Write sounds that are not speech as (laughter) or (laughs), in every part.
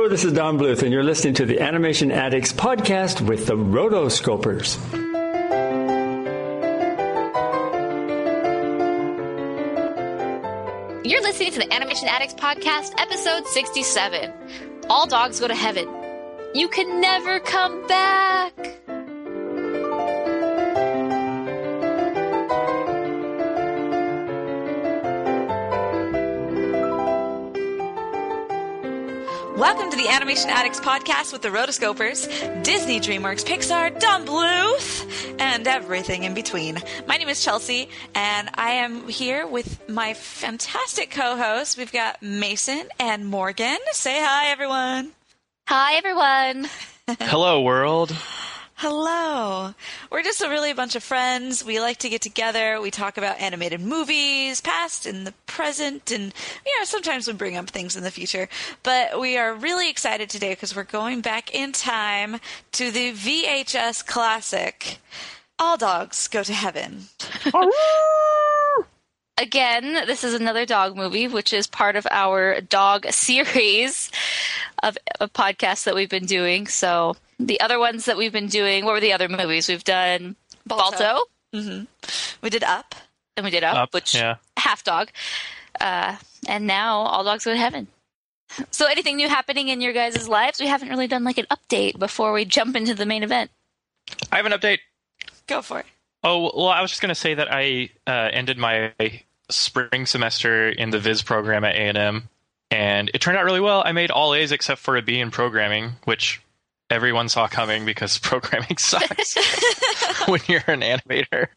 Hello, this is Don Bluth, and you're listening to the Animation Addicts podcast with the Rotoscopers. You're listening to the Animation Addicts podcast, episode 67. All dogs go to heaven. You can never come back. Welcome to the Animation Addicts podcast with the Rotoscopers, Disney, DreamWorks, Pixar, Don Bluth, and everything in between. My name is Chelsea, and I am here with my fantastic co-hosts. We've got Mason and Morgan. Say hi, everyone. Hi, everyone. Hello, world. Hello. We're just a really bunch of friends. We like to get together. We talk about animated movies, past and the present, and you know, sometimes we bring up things in the future. But we are really excited today because we're going back in time to the VHS classic All Dogs Go to Heaven. (laughs) Again, this is another dog movie, which is part of our dog series of, of podcasts that we've been doing. So the other ones that we've been doing, what were the other movies? We've done Balto. Balto, We did Up. and we did Up, Up, which yeah. half dog, uh, and now All Dogs Go to Heaven. So, anything new happening in your guys' lives? We haven't really done like an update before we jump into the main event. I have an update. Go for it. Oh, well, I was just going to say that I uh, ended my spring semester in the Viz program at A&M, and it turned out really well. I made all A's except for a B in programming, which everyone saw coming because (laughs) programming sucks (laughs) when you're an animator.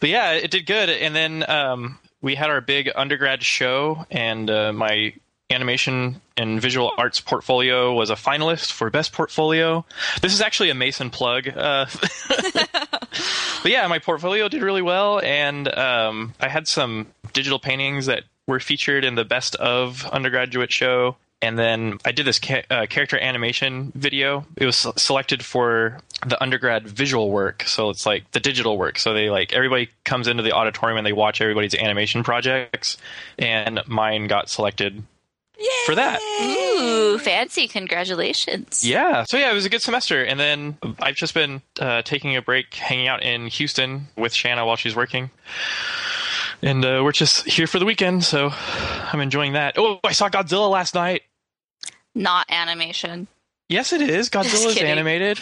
But yeah, it did good. And then um, we had our big undergrad show, and uh, my animation and visual arts portfolio was a finalist for best portfolio. This is actually a Mason plug. Uh, (laughs) but yeah, my portfolio did really well, and um, I had some digital paintings that were featured in the best of undergraduate show. And then I did this ca- uh, character animation video. It was selected for the undergrad visual work, so it's like the digital work. So they like everybody comes into the auditorium and they watch everybody's animation projects, and mine got selected for that. Ooh, fancy! Congratulations. Yeah. So yeah, it was a good semester, and then I've just been uh, taking a break, hanging out in Houston with Shanna while she's working, and uh, we're just here for the weekend. So I'm enjoying that. Oh, I saw Godzilla last night. Not animation. Yes, it is. Godzilla is animated.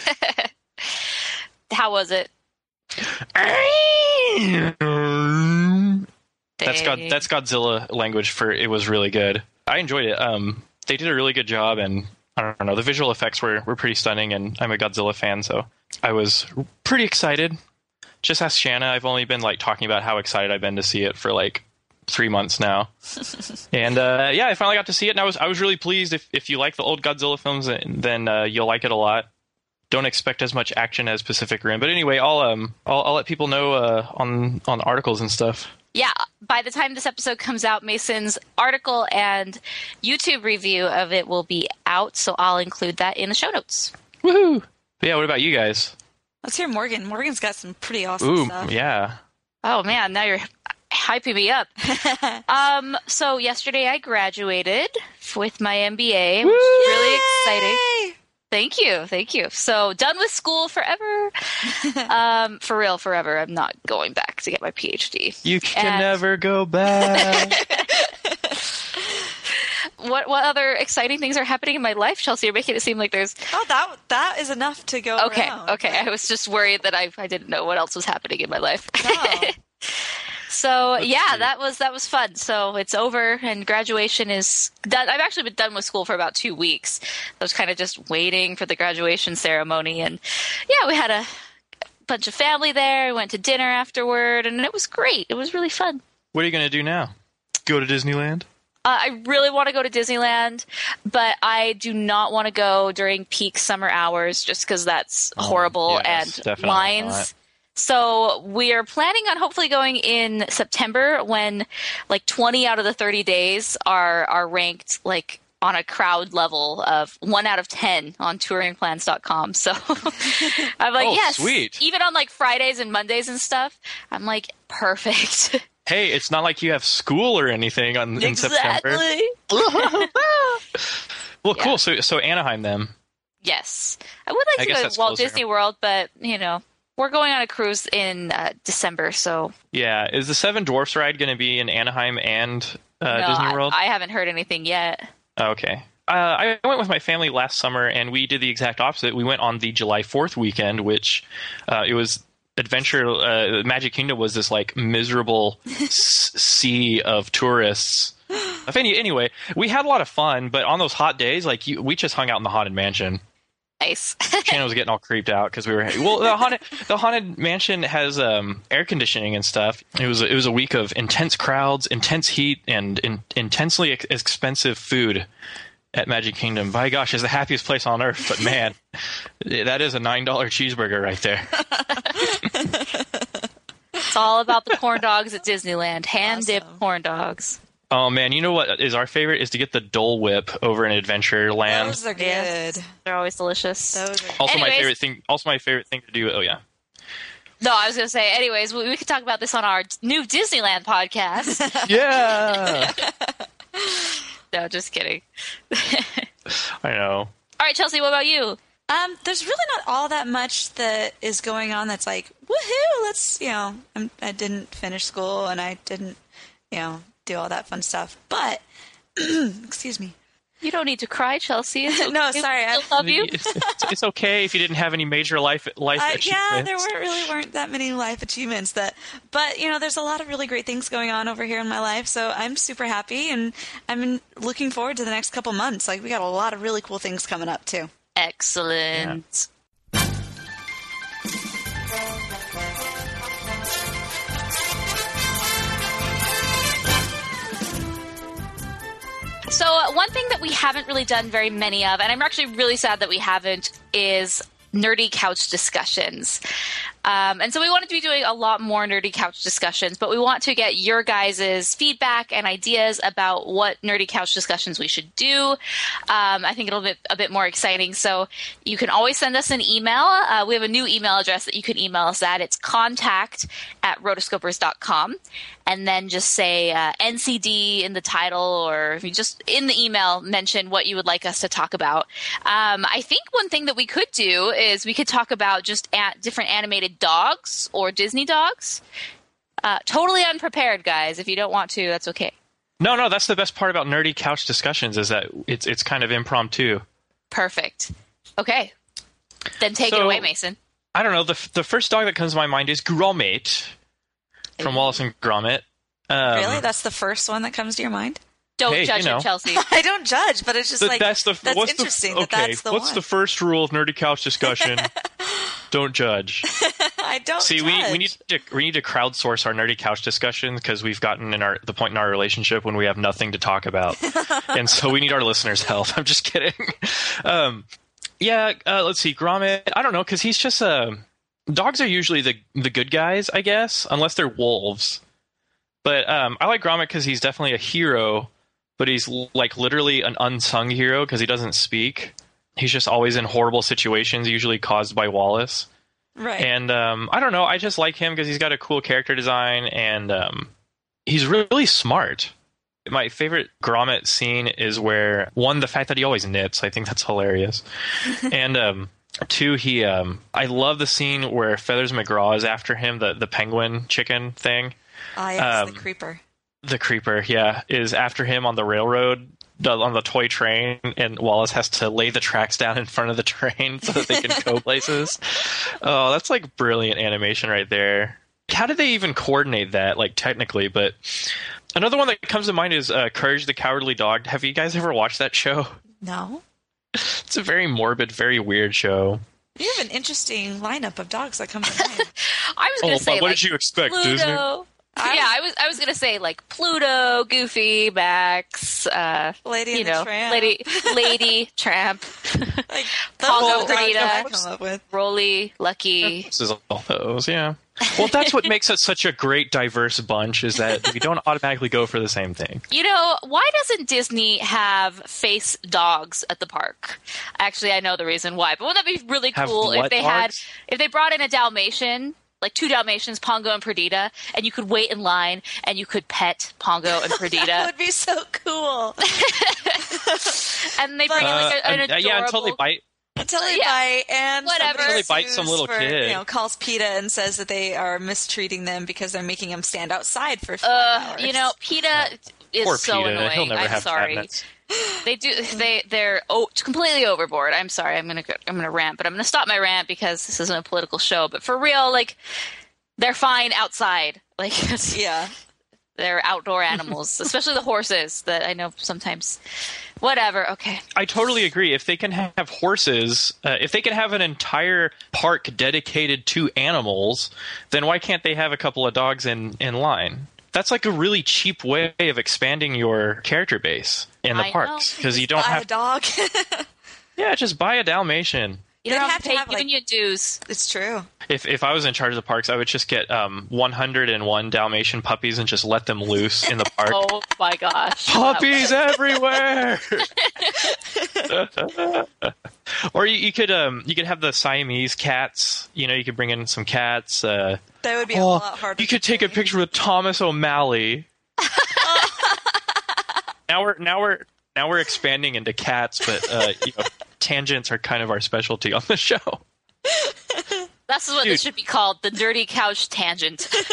(laughs) How was it? that's God. That's Godzilla language for it was really good. I enjoyed it. Um, they did a really good job, and I don't know. The visual effects were were pretty stunning, and I'm a Godzilla fan, so I was pretty excited. Just ask Shanna. I've only been like talking about how excited I've been to see it for like three months now, (laughs) and uh, yeah, I finally got to see it, and I was I was really pleased. If if you like the old Godzilla films, then uh, you'll like it a lot. Don't expect as much action as Pacific Rim, but anyway, I'll um I'll, I'll let people know uh, on on articles and stuff. Yeah, by the time this episode comes out, Mason's article and YouTube review of it will be out, so I'll include that in the show notes. Woohoo! But yeah, what about you guys? Let's hear Morgan. Morgan's got some pretty awesome Ooh, stuff. yeah. Oh man, now you're hyping me up. (laughs) um, so yesterday I graduated with my MBA, which is really exciting. Thank you, thank you. So done with school forever. (laughs) um, for real, forever. I'm not going back to get my PhD. You can And- never go back. (laughs) What what other exciting things are happening in my life, Chelsea? You're making it seem like there's Oh, that that is enough to go okay, around. okay. I was just worried that I I didn't know what else was happening in my life. No. So yeah, see. that was that was fun. So it's over, and graduation is done. I've actually been done with school for about two weeks. I was kind of just waiting for the graduation ceremony, and yeah, we had a bunch of family there. We went to dinner afterward, and it was great. It was really fun. what are you going to do now? Go to Disneyland? Uh, I really want to go to Disneyland, but I do not want to go during peak summer hours just because that's horrible Oh, yes, and lines. not. So we are planning on hopefully going in September when like 20 out of the 30 days are are ranked like on a crowd level of 1 out of 10 on touringplans.com. So (laughs) I'm like, Oh, yes. sweet. Even on like Fridays and Mondays and stuff, I'm like, perfect. (laughs) Hey, it's not like you have school or anything on, in September. exactly. (laughs) Well, Yeah. cool. So so Anaheim then. Yes, I would like guess to go to Walt closer. Disney World, but you know we're going on a cruise in uh, December, so Yeah. Is the Seven Dwarfs ride going to be in Anaheim and uh, no, Disney World? I, haven't heard anything yet. Okay. Uh, I went with my family last summer, and we did the exact opposite. We went on the July Fourth weekend, which uh, it was adventure. Uh, Magic Kingdom was this like miserable (laughs) s- sea of tourists. If any, anyway, we had a lot of fun, but on those hot days, like you, we just hung out in the haunted mansion. Nice. (laughs) Shannon was getting all creeped out because we were well. The haunted the haunted mansion has um, air conditioning and stuff. It was it was a week of intense crowds, intense heat, and in, intensely ex- expensive food at Magic Kingdom. By gosh, it's the happiest place on earth. But man, (laughs) that is a nine dollar cheeseburger right there. (laughs) it's all about the corn dogs at Disneyland, hand dipped Awesome. corn dogs. Oh man, you know what is our favorite is to get the Dole Whip over in Adventureland. Those are good. Yes. They're always delicious. Those are Also, my favorite thing. Also, my favorite thing to do. Oh yeah. No, I was going to say. Anyways, we, we could talk about this on our new Disneyland podcast. (laughs) Yeah. (laughs) no, just kidding. (laughs) I know. All right, Chelsea, what about you? Um, there's really not all that much that is going on that's like, woohoo, let's, you know, I'm, I didn't finish school and I didn't, you know, do all that fun stuff. But, (clears throat) excuse me. You don't need to cry, Chelsea. It's (laughs) No, sorry, I- love you. It's, it's, it's okay if you didn't have any major life life Uh, achievements. yeah, there weren't really weren't that many life achievements that, but you know, there's a lot of really great things going on over here in my life. So I'm super happy, and I'm looking forward to the next couple months. Like we got a lot of really cool things coming up too. Excellent. So, uh, one thing that we haven't really done very many of, and I'm actually really sad that we haven't, is nerdy couch discussions. Um, and so we wanted to be doing a lot more nerdy couch discussions, but we want to get your guys' feedback and ideas about what nerdy couch discussions we should do. Um, I think it'll be a bit more exciting. So you can always send us an email. Uh, we have a new email address that you can email us at. It's contact at rotoscopers.com. And then just say uh, NCD in the title, or just in the email mention what you would like us to talk about. Um, I think one thing that we could do is we could talk about just different animated dogs or Disney dogs. Uh, totally unprepared, guys. If you don't want to, that's okay. No, no, that's the best part about nerdy couch discussions is that it's it's kind of impromptu. Perfect. Okay. Then take it away, Mason. I don't know. The the first dog that comes to my mind is Gromit from Wallace and Gromit. Um, really, that's the first one that comes to your mind. Don't hey, judge you know. it, Chelsea. (laughs) I don't judge, but it's just the- like that's the that's what's interesting The, that okay, that's the what's one. the first rule of nerdy couch discussion? (laughs) don't judge. (laughs) I don't See, we, judge. we need to we need to crowdsource our nerdy couch discussion because we've gotten in our the point in our relationship when we have nothing to talk about, and so we need our listeners' help. I'm just kidding. Um, yeah, uh, let's see, Gromit. I don't know because he's just uh, dogs are usually the the good guys, I guess, unless they're wolves. But um, I like Gromit because he's definitely a hero, but he's like literally an unsung hero because he doesn't speak. He's just always in horrible situations, usually caused by Wallace. right. And um, I don't know. I just like him because he's got a cool character design and um, he's really smart. My favorite Gromit scene is where one, the fact that he always nips. I think that's hilarious. (laughs) and um, two, he um, I love the scene where Feathers McGraw is after him, the the penguin chicken thing. Ah, yes, um, the creeper. The creeper, yeah, is after him on the railroad. On the toy train, and Wallace has to lay the tracks down in front of the (laughs) train so that they can go (laughs) places. Oh, that's like brilliant animation right there. How did they even coordinate that, like technically? But another one that comes to mind is uh, Courage the Cowardly Dog. Have you guys ever watched that show? (laughs) No, It's a very morbid, very weird show. you have an interesting lineup of dogs that come to mind. I was going Oh, to say, but what like, did you expect, Pluto. Disney? yeah, I was. I was going to say like Pluto, Goofy, Max. Uh, Lady you and the know, Tramp. Lady, (laughs) Lady, Tramp, like (laughs) Pongo those are the dogs Granita. that I come up with. Roly, Lucky. This is all those, yeah. (laughs) Well, that's what makes us such a great, diverse bunch is that we don't automatically go for the same thing. You know, why doesn't Disney have face dogs at the park? Actually, I know the reason why, but wouldn't that be really cool if what they had if they brought in a Dalmatian like two Dalmatians, Pongo and Perdita, and you could wait in line and you could pet Pongo and (laughs) Perdita. that would be so cool. (laughs) and they bring in Uh, like a, an uh, adorable. yeah, until they bite. Until they Yeah. bite, and Whatever. somebody Until they bite some little for, kid. You know, calls PETA and says that they are mistreating them because they're making them stand outside for five Uh, hours. you know, PETA is Poor so PETA. annoying. He'll never I'm have sorry. Cabinets. They do. They they're oh, completely overboard. I'm sorry. I'm gonna go, I'm gonna rant, but I'm gonna stop my rant because this isn't a political show. But for real, like they're fine outside. (laughs) Like yeah. they're outdoor animals, (laughs) especially the horses. That I know sometimes. Whatever. Okay. I totally agree. If they can have horses, uh, if they can have an entire park dedicated to animals, then why can't they have a couple of dogs in, in line? That's like a really cheap way of expanding your character base in the I parks because you don't Buy a dog. (laughs) Yeah, just buy a Dalmatian. You They'd don't have, have to to pay have, even like- your dues. it's true. If if I was in charge of the parks, I would just get um, 101 Dalmatian puppies and just let them loose in the (laughs) park. Oh my gosh. (laughs) puppies (laughs) everywhere. or you, you could um you could have the Siamese cats. You know, you could bring in some cats. Uh, That would be a oh, lot harder. you could to take a picture with Thomas O'Malley. now we're now we're now we're expanding into cats, but uh, you know, tangents are kind of our specialty on the show. This is what Dude. this should be called: the dirty couch tangent. (laughs)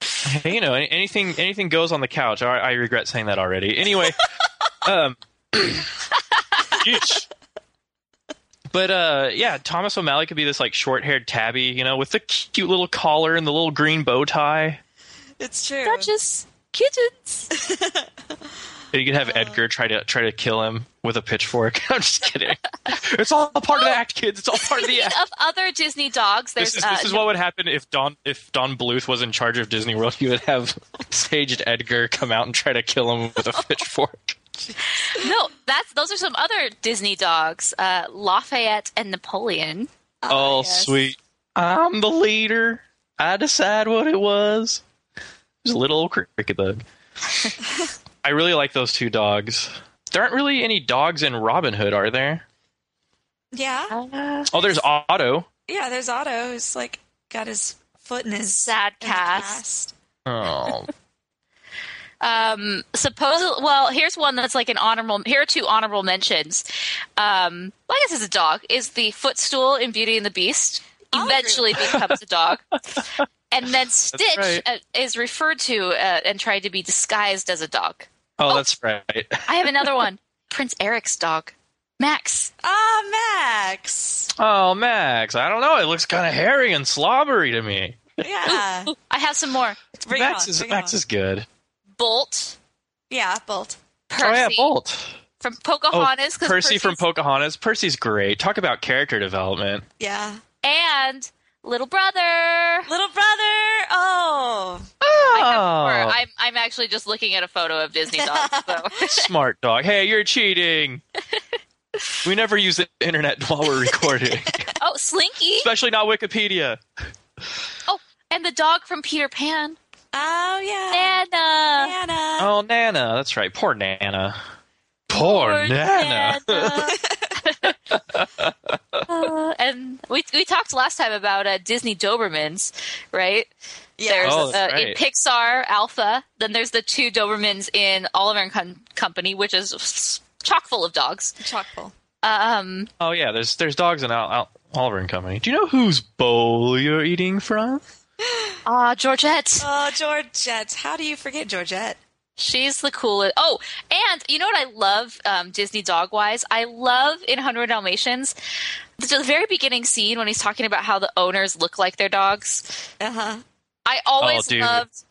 Hey, you know, anything anything goes on the couch. I, I regret saying that already. Anyway, (laughs) um, (clears throat) but uh, yeah, Thomas O'Malley could be this like short-haired tabby, you know, with the cute little collar and the little green bow tie. It's true. Duchess kittens. (laughs) You could have Edgar try to try to kill him with a pitchfork. (laughs) I'm just kidding. (laughs) It's all part of the act, kids. It's all part of the (laughs) act. of other Disney dogs, there's This is this uh, is what would happen if Don if Don Bluth was in charge of Disney World. He would have staged Edgar come out and try to kill him with a pitchfork. no. That's those are some other Disney dogs: uh, Lafayette and Napoleon. Oh, yes. sweet. I'm the leader. I decide what it was. It was a little old cricket bug. I really like those two dogs. There aren't really any dogs in Robin Hood, are there? Yeah. Uh, Oh, there's Otto. Yeah, there's Otto who's like got his foot in his Sad cast. Oh, (laughs) Um, suppose well, here's one that's like an honorable. Here are two honorable mentions. Um, well, I guess it's a dog. Is the footstool in Beauty and the Beast I'll agree eventually becomes a dog, (laughs) and then (laughs) Stitch right. uh, is referred to uh, and tried to be disguised as a dog. oh, that's right. I have another (laughs) one. Prince Eric's dog, Max. Ah, Max. Oh, Max. I don't know. It looks kind of hairy and slobbery to me. Yeah. I have some more. Bring it Max on, is Max on. is good. Bolt, Yeah, Bolt. Percy Oh yeah, Bolt. from Oh, Pocahontas. 'cause Percy from Pocahontas. Percy's great. Talk about character development. Yeah. and little brother. Little brother. Oh. oh. I have Oh. I'm I'm actually just looking at a photo of Disney dogs. (laughs) So. Smart dog. Hey, you're cheating. (laughs) we never use the internet while we're recording, (laughs) oh, Slinky. especially not Wikipedia. Oh, and the dog from Peter Pan. Oh yeah. Nana. Anna. Oh, Nana. That's right. Poor Nana. Poor, Poor Nana. Uh, (laughs) and we we talked last time about uh, Disney Dobermans, right? Yeah. There's Oh, uh, that's in. Pixar Alpha. Then there's the two Dobermans in Oliver and Com- Company, which is chock full of dogs. Chock full. Um, oh yeah, there's there's dogs in Al- Al- Oliver and Company. Do you know whose bowl you're eating from? ah, Georgette. Oh, Georgette. How do you forget Georgette? She's the coolest. Oh, and you know what I love um, Disney dog wise? I love in 100 Dalmatians the, the very beginning scene when he's talking about how the owners look like their dogs. Uh huh. I always Oh, loved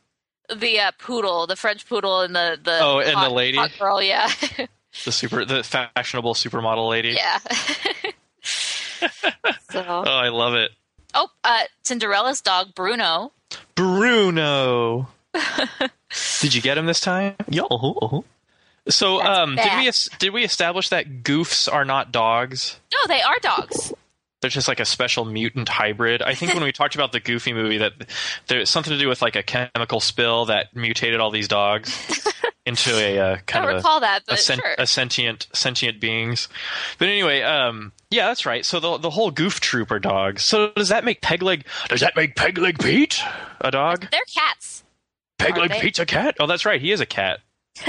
the uh, poodle, the French poodle, and the the Oh, and the lady? hot girl. Yeah, (laughs) The super, the fashionable supermodel lady. yeah. (laughs) so, Oh, I love it. oh, uh, Cinderella's dog Bruno. Bruno. Did you get him this time? Yo. So, That's um, did we did we establish that goofs are not dogs? No, they are dogs. They're just like a special mutant hybrid. I think when we talked about the Goofy movie, that there's something to do with like a chemical spill that mutated all these dogs, (laughs) into a uh, I kind don't of a, recall that, a, sen- sure. a sentient sentient beings. But anyway, um, yeah, that's right. So the the whole Goof Troop are dogs. So does that make Pegleg? Does that make Pegleg Pete a dog? They're cats. Pegleg they? Pete's a cat. Oh, that's right. He is a cat. (laughs)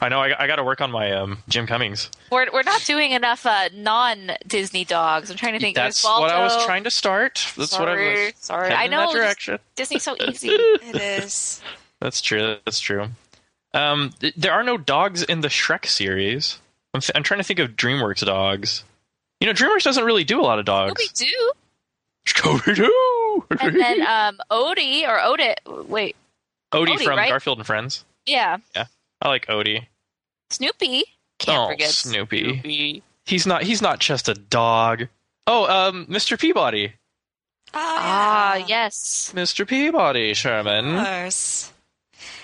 I know. I, I got to work on my um, Jim Cummings. We're we're not doing enough uh, non Disney dogs. I'm trying to think. That's There's what I was trying to start. That's what I Sorry, was. sorry. I know that direction. Disney's so easy. (laughs) It is. That's true. That's true. Um, th- there are no dogs in the Shrek series. I'm, th- I'm trying to think of DreamWorks dogs. You know, DreamWorks doesn't really do a lot of dogs. we do. (laughs) Scooby-Doo! And then um, Odie or Odit. Wait, Odie, Odie, from right? Garfield and Friends. yeah, yeah. I like Odie. Snoopy. Can't oh, forget Snoopy. He's not. He's not just a dog. Oh, um, Mr. Peabody. Oh, Ah, yeah. yes. Mr. Peabody, Of Sherman. course.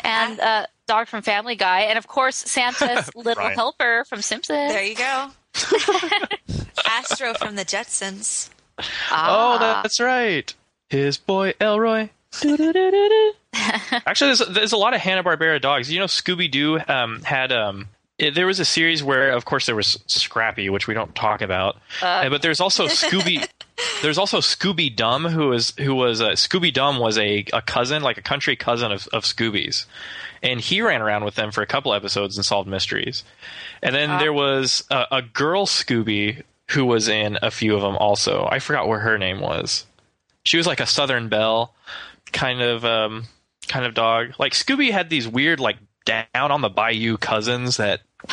And uh, dog from Family Guy, and of course Santa's (laughs) little Right. helper from Simpsons. There you go. (laughs) Astro from the Jetsons. Oh, Ah. that's right. His boy Elroy. (laughs) Actually, there's, there's a lot of Hanna Barbera dogs. You know, Scooby Doo um, had um, it- there was a series where, of course, there was Scrappy, which we don't talk about, Uh, Uh, but there's also Scooby. (laughs) there's also Scooby Dum, who was who was uh, Scooby Dum was a, a cousin, like a country cousin of, of Scooby's, and he ran around with them for a couple episodes and solved mysteries. And then there was a, a girl Scooby who was in a few of them also. I forgot what her name was. She was like a Southern Belle kind of um, kind of dog. Like Scooby had these weird like down on the bayou cousins that (laughs)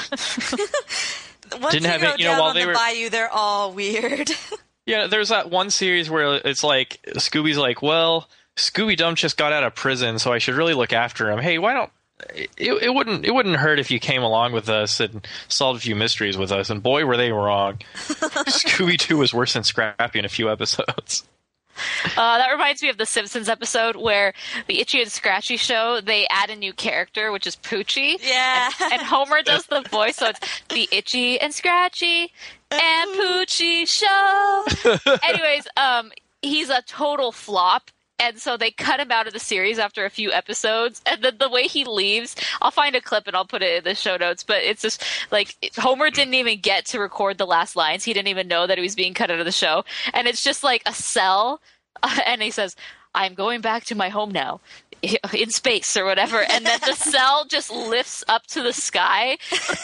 Once Didn't you have it- you know, down while on they the were- bayou, they're all weird. (laughs) Yeah, there's that one series where it's like Scooby's like, well, Scooby Dum just got out of prison, so I should really look after him. Hey, why don't it, it wouldn't it wouldn't hurt if you came along with us and solved a few mysteries with us. And boy, were they wrong. (laughs) Scooby Doo was worse than Scrappy in a few episodes. (laughs) Uh, that reminds me of the Simpsons episode where the Itchy and Scratchy show they add a new character, which is Poochie. Yeah. And, and Homer does the voice, so it's the Itchy and Scratchy and Poochie show. (laughs) Anyways, um, he's a total flop. And so they cut him out of the series after a few episodes. And then the way he leaves, I'll find a clip and I'll put it in the show notes. But it's just like Homer didn't even get to record the last lines. He didn't even know that he was being cut out of the show. And it's just like a cell. (laughs) and he says, I'm going back to my home now (laughs) in space or whatever. And then the (laughs) cell just lifts up to the sky.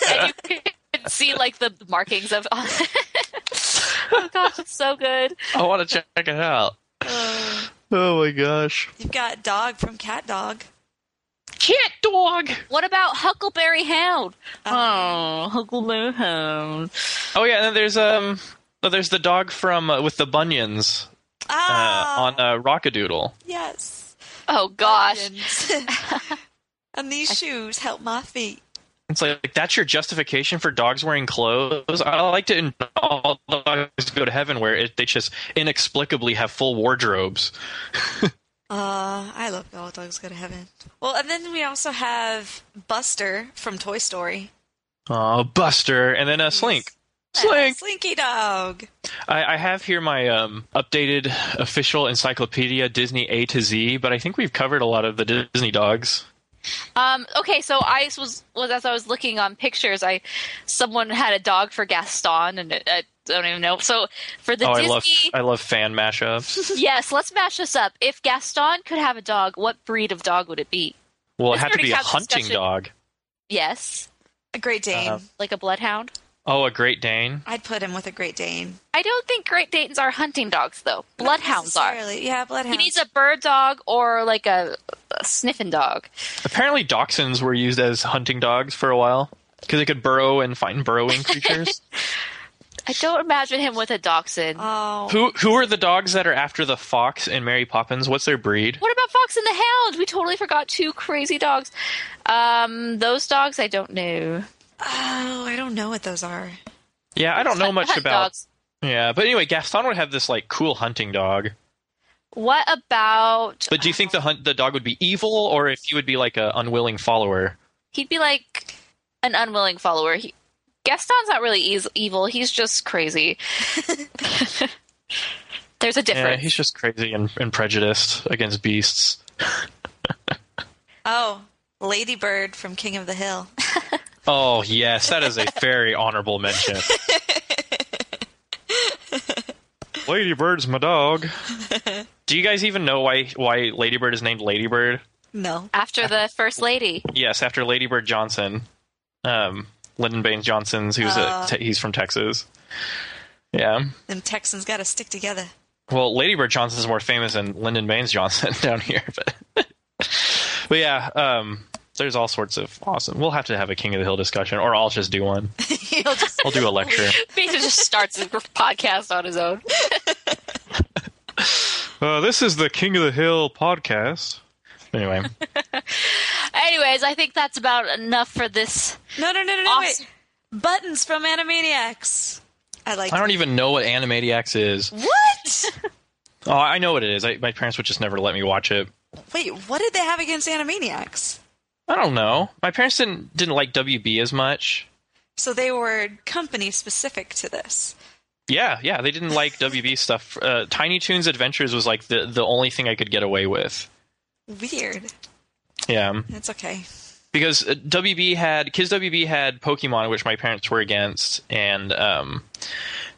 And you can see like the markings of. oh gosh, it's so good. I want to check it out. (sighs) Oh. Oh my gosh. You've got Dog from Cat Dog. Cat dog. What about Huckleberry Hound? Oh, Huckleberry Hound. Oh yeah, and then there's um oh, there's the dog from uh, with the bunions uh, Ah, on uh, Rock-a-Doodle. yes. Oh gosh. (laughs) And these (laughs) shoes help my feet. It's like that's your justification for dogs wearing clothes. I like to all dogs go to heaven where it, they just inexplicably have full wardrobes. (laughs) Uh, I love all dogs go to heaven. Well, and then we also have Buster from Toy Story. Oh, Buster, and then a Slink. Slink. Slinky Dog. I, I have here my um, updated official encyclopedia Disney A to Z, but I think we've covered a lot of the Disney dogs. Um, okay, so I was, was as I was looking on pictures, I someone had a dog for Gaston, and it, I don't even know. So for the oh, Disney, I love I love fan mashups. (laughs) yes, let's mash this up. If Gaston could have a dog, what breed of dog would it be? Well, it Let's had to be a hunting discussion. dog. Yes, A Great Dane. Uh, like a bloodhound. Oh, a Great Dane. I'd put him with a Great Dane. I don't think Great Danes are hunting dogs, though. Bloodhounds are. necessarily. Yeah, bloodhounds. He needs a bird dog or like a, a sniffing dog. Apparently, dachshunds were used as hunting dogs for a while because they could burrow and find burrowing (laughs) creatures. I don't imagine him with a dachshund. Oh. who who are the dogs that are after the fox in Mary Poppins? What's their breed? What about Fox and the Hound? We totally forgot two crazy dogs. Um, those dogs, I don't know. Oh, I don't know what those are. Yeah, I don't know much about. dogs. Yeah, but anyway, Gaston would have this like cool hunting dog. What about? But do you think the hunt the dog would be evil, or if he would be like an unwilling follower? He'd be like an unwilling follower. He, Gaston's not really eas evil. He's just crazy. (laughs) There's a Yeah, difference. he's just crazy and, and prejudiced against beasts. (laughs) Oh, Ladybird from King of the Hill. (laughs) Oh yes, that is a very honorable mention. (laughs) Ladybird's my dog. Do you guys even know why why Ladybird is named Ladybird? No. After the first lady. Yes, after Ladybird Johnson, um, Lyndon Baines Johnson's. Who's Uh. a, te- he's from Texas. Yeah. And Texans got to stick together. Well, Ladybird Johnson's more famous than Lyndon Baines Johnson (laughs) down here, but (laughs) but yeah, um, there's all sorts of awesome. We'll have to have a King of the Hill discussion, or I'll just do one. (laughs) He'll just I'll do a lecture. (laughs) Peter just starts a podcast on his own. (laughs) Uh, this is the King of the Hill podcast. Anyway, Anyways, I think that's about enough for this. no, no, no, no, no. Awesome. Wait, buttons from Animaniacs. I like. I don't even know what Animaniacs is. What? Oh, I know what it is. I, my parents would just never let me watch it. Wait, what did they have against Animaniacs? I don't know. My parents didn't didn't like WB as much. So they were company specific to this. Yeah, yeah, they didn't like WB stuff. Uh, Tiny Toons Adventures was like the the only thing I could get away with. Weird. Yeah. It's okay. because uh, WB had Kids WB had Pokemon, which my parents were against, and um,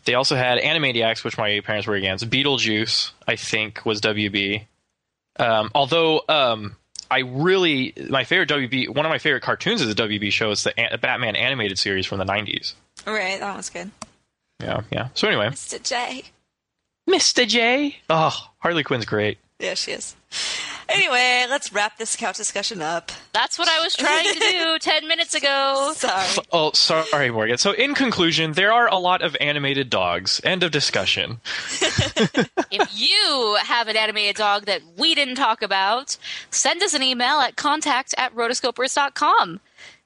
they also had Animaniacs, which my parents were against. Beetlejuice, I think, was WB. Um, although um, I really my favorite WB, one of my favorite cartoons is the WB show. It's the An- Batman animated series from the '90s. Right, that one's good. Yeah, yeah. So anyway, Mr. J. Mr. J. Oh, Harley Quinn's great. Yeah, she is. Anyway, let's wrap this couch discussion up. That's what I was trying to do (laughs) 10 minutes ago. Sorry. Oh, sorry, Morgan. So, in conclusion, there are a lot of animated dogs. End of discussion. (laughs) if you have an animated dog that we didn't talk about, send us an email at contact at rotoscopers.com.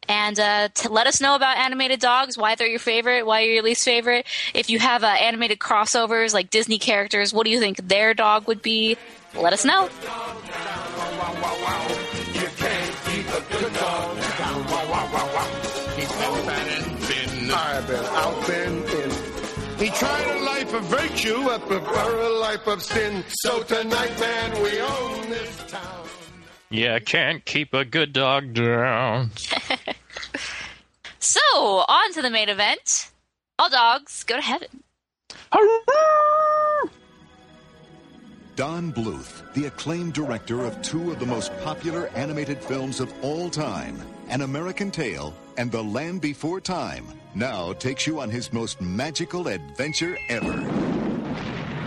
And uh, let us know about animated dogs, why they're your favorite, why you're your least favorite. If you have uh, animated crossovers like Disney characters, what do you think their dog would be? Let us know. I've been out, been in. He tried a life of virtue, I prefer a life of sin. So tonight, man, we own this town. Yeah, can't keep a good dog down. (laughs) So, on to the main event. All dogs go to heaven. Don Bluth, the acclaimed director of two of the most popular animated films of all time, An American Tail and The Land Before Time, now takes you on his most magical adventure ever.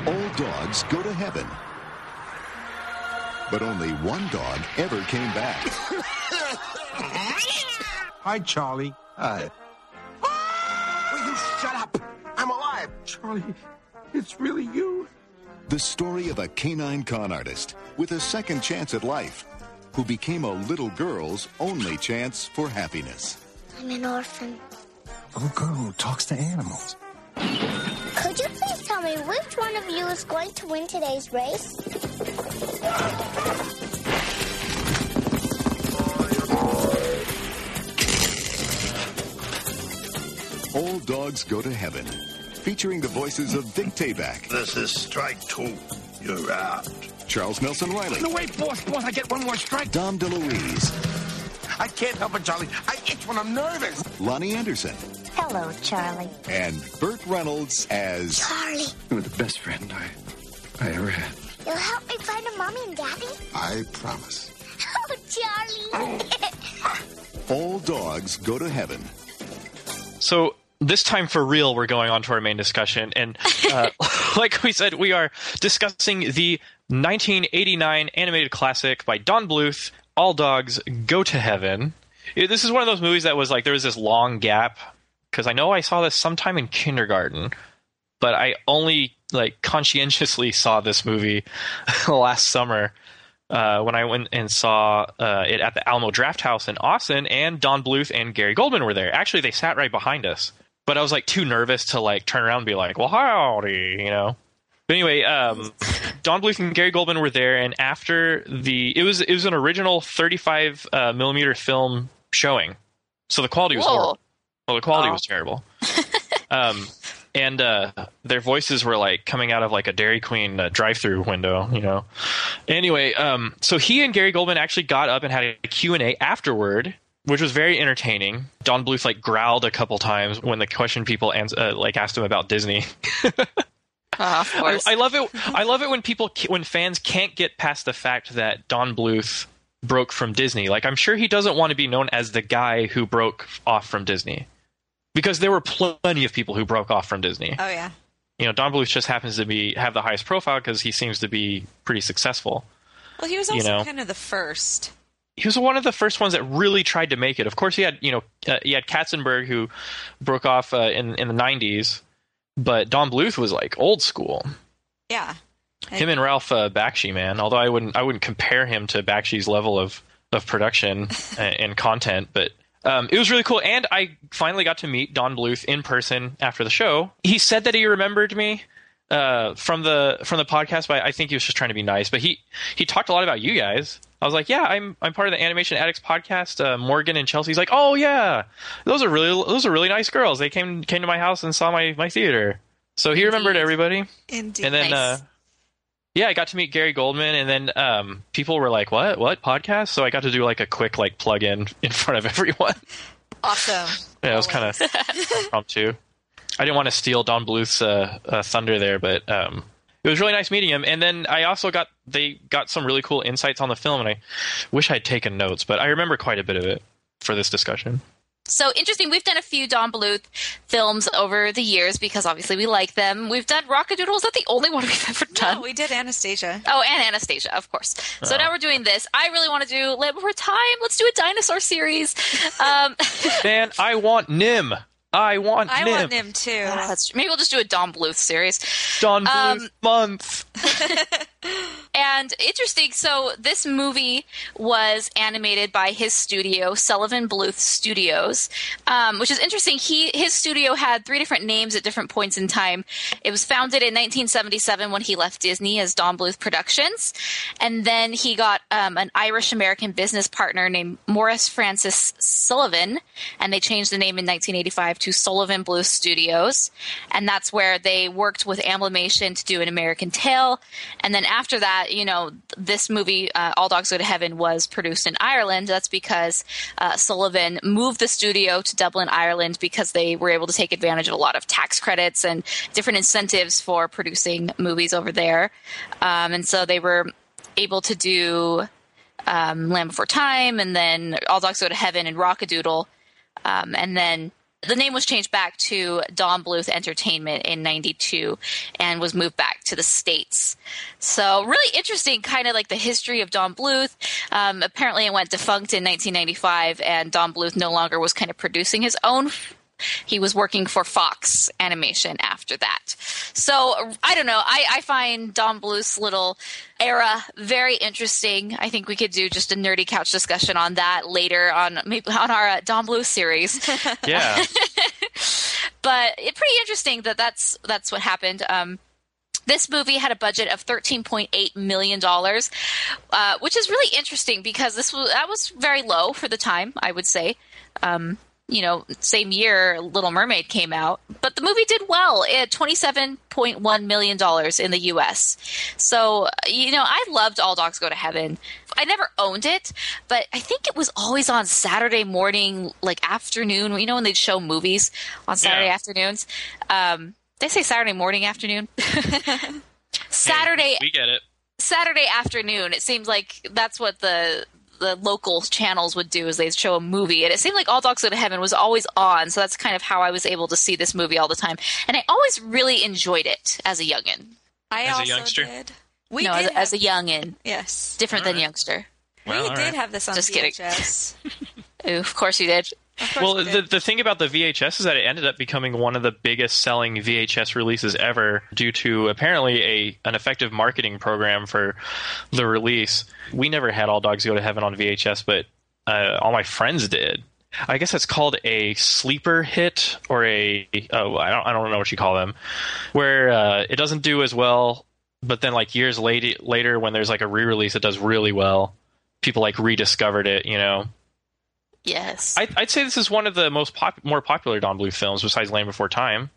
All dogs go to heaven. But only one dog ever came back. Hi, Charlie. Hi. Will you shut up? I'm alive. Charlie, it's really you. The story of a canine con artist with a second chance at life who became a little girl's only chance for happiness. I'm an orphan. A little girl who talks to animals. Could you please tell me which one of you is going to win today's race? All Dogs Go to Heaven, featuring the voices of Vic Tayback, This is strike two. You're out. Charles Nelson Reilly, No, wait, boss, boss, I get one more strike. Dom DeLuise, I can't help it, Charlie. I itch when I'm nervous. Loni Anderson, Hello, Charlie. and Burt Reynolds as Charlie, You were the best friend I, I ever had. you'll help me find a mommy and daddy? I promise. Oh, Charlie. All Dogs Go to Heaven. So this time for real, we're going on to our main discussion, and uh, (laughs) (laughs) like we said, we are discussing the 1989 animated classic by Don Bluth, All Dogs Go to Heaven. It- this is one of those movies that was like there was this long gap because I know I saw this sometime in kindergarten, but I only like conscientiously saw this movie (laughs) last summer uh, when I went and saw uh, it at the Alamo Drafthouse in Austin, and Don Bluth and Gary Goldman were there. Actually, they sat right behind us, but I was like too nervous to like turn around and be like, "Well, howdy," you know. But anyway, um, (laughs) Don Bluth and Gary Goldman were there, and after the it was it was an original 35 uh, millimeter film showing, so the quality was Whoa. horrible. Well, the quality Oh. was terrible. (laughs) um, and uh, their voices were like coming out of like a Dairy Queen uh, drive-through window, you know. Anyway, um, so he and Gary Goldman actually got up and had a Q and A afterward, which was very entertaining. Don Bluth like growled a couple times when the question people ans- uh, like asked him about Disney. Oh, (laughs) of I, course. I love it. I love it when people, when fans can't get past the fact that Don Bluth broke from Disney. Like, I'm sure he doesn't want to be known as the guy who broke off from Disney, because there were plenty of people who broke off from Disney. Oh yeah. You know, Don Bluth just happens to be have the highest profile because he seems to be pretty successful. Well, he was You also know. kind of the first. He was one of the first ones that really tried to make it. Of course, he had you know uh, he had Katzenberg who broke off uh, in in the '90s, but Don Bluth was like old school. Yeah. him and Ralph uh, Bakshi, man. Although I wouldn't, I wouldn't compare him to Bakshi's level of of production (laughs) and, and content, but um, it was really cool. And I finally got to meet Don Bluth in person after the show. He said that he remembered me uh, from the from the podcast, but I think he was just trying to be nice. But he he talked a lot about you guys. I was like, yeah, I'm I'm part of the Animation Addicts podcast. Uh, Morgan and Chelsea's like, oh yeah, those are really those are really nice girls. They came came to my house and saw my my theater. So he remembered everybody. Indeed. And then, Nice. uh, yeah, I got to meet Gary Goldman, and then um, people were like, "What? What podcast?" So I got to do like a quick like plug in (laughs) in front of everyone. awesome. yeah, it was kind of (laughs) impromptu. I didn't want to steal Don Bluth's uh, uh, thunder there, but um, it was really nice meeting him. And then I also got they got some really cool insights on the film, and I wish I'd taken notes, but I remember quite a bit of it for this discussion. So interesting. We've done a few Don Bluth films over the years because obviously we like them. We've done Rock-a-Doodle. Is that the only one (laughs) we've ever done? No, we did Anastasia. Oh, and Anastasia, of course. So now we're doing this. I really want to do Land Before Time. Let's do a dinosaur series. Um, (laughs) Man, I want NIMH. I want I NIMH. want him too. that's true. Maybe we'll just do a Don Bluth series. Don Bluth Um, month. (laughs) And interesting, so this movie was animated by his studio, Sullivan Bluth Studios, um, which is interesting. He his studio had three different names at different points in time. It was founded in 1977 when he left Disney as Don Bluth Productions, and then he got um, an Irish American business partner named Morris Francis Sullivan, and they changed the name in 1985 to Sullivan Bluth Studios, and that's where they worked with Amblimation to do an American Tail, and then after that, you know, this movie, uh, All Dogs Go to Heaven, was produced in Ireland. That's because uh, Sullivan moved the studio to Dublin, Ireland, because they were able to take advantage of a lot of tax credits and different incentives for producing movies over there, um, and so they were able to do um, Land Before Time, and then All Dogs Go to Heaven and Rock-a-Doodle, um, and then the name was changed back to Don Bluth Entertainment in '92 and was moved back to the states. So really interesting, kind of like the history of Don Bluth. Um, apparently, it went defunct in 1995, and Don Bluth no longer was kind of producing his own he was working for Fox Animation after that. So I don't know. I, I find Don Bluth's little era very interesting. I think we could do just a nerdy couch discussion on that later on maybe on our uh, Don Bluth series. (laughs) Yeah. (laughs) but it pretty interesting that that's that's what happened. Um, this movie had a budget of thirteen point eight million dollars, uh, which is really interesting because this was that was very low for the time. I would say. Um, you know, same year Little Mermaid came out, but the movie did well at $27.1 million in the US. So, you know, I loved All Dogs Go to Heaven. I never owned it, but I think it was always on Saturday morning, like afternoon, you know, when they'd show movies on Saturday Yeah. afternoons. Um, they say Saturday morning, afternoon? (laughs) Saturday we get it. Saturday afternoon. It seems like that's what the the local channels would do is they'd show a movie, and it seemed like All Dogs Go to Heaven was always on. So that's kind of how I was able to see this movie all the time, and I always really enjoyed it as a youngin. I As a also youngster? did. We no, did as, have, as a youngin, yes. different than youngster. we Well, all did right. have this on Just kidding. VHS. (laughs) Ooh, of course you did. Well, the, the thing about the VHS is that it ended up becoming one of the biggest selling VHS releases ever due to apparently a an effective marketing program for the release. We never had All Dogs Go to Heaven on VHS, but uh, all my friends did. I guess that's called a sleeper hit or a oh I don't I don't know what you call them, where uh, it doesn't do as well, but then like years later later when there's like a re-release, it does really well. People like rediscovered it, you know. Yes. I, I'd say this is one of the most pop, more popular Don Bluth films besides Land Before Time.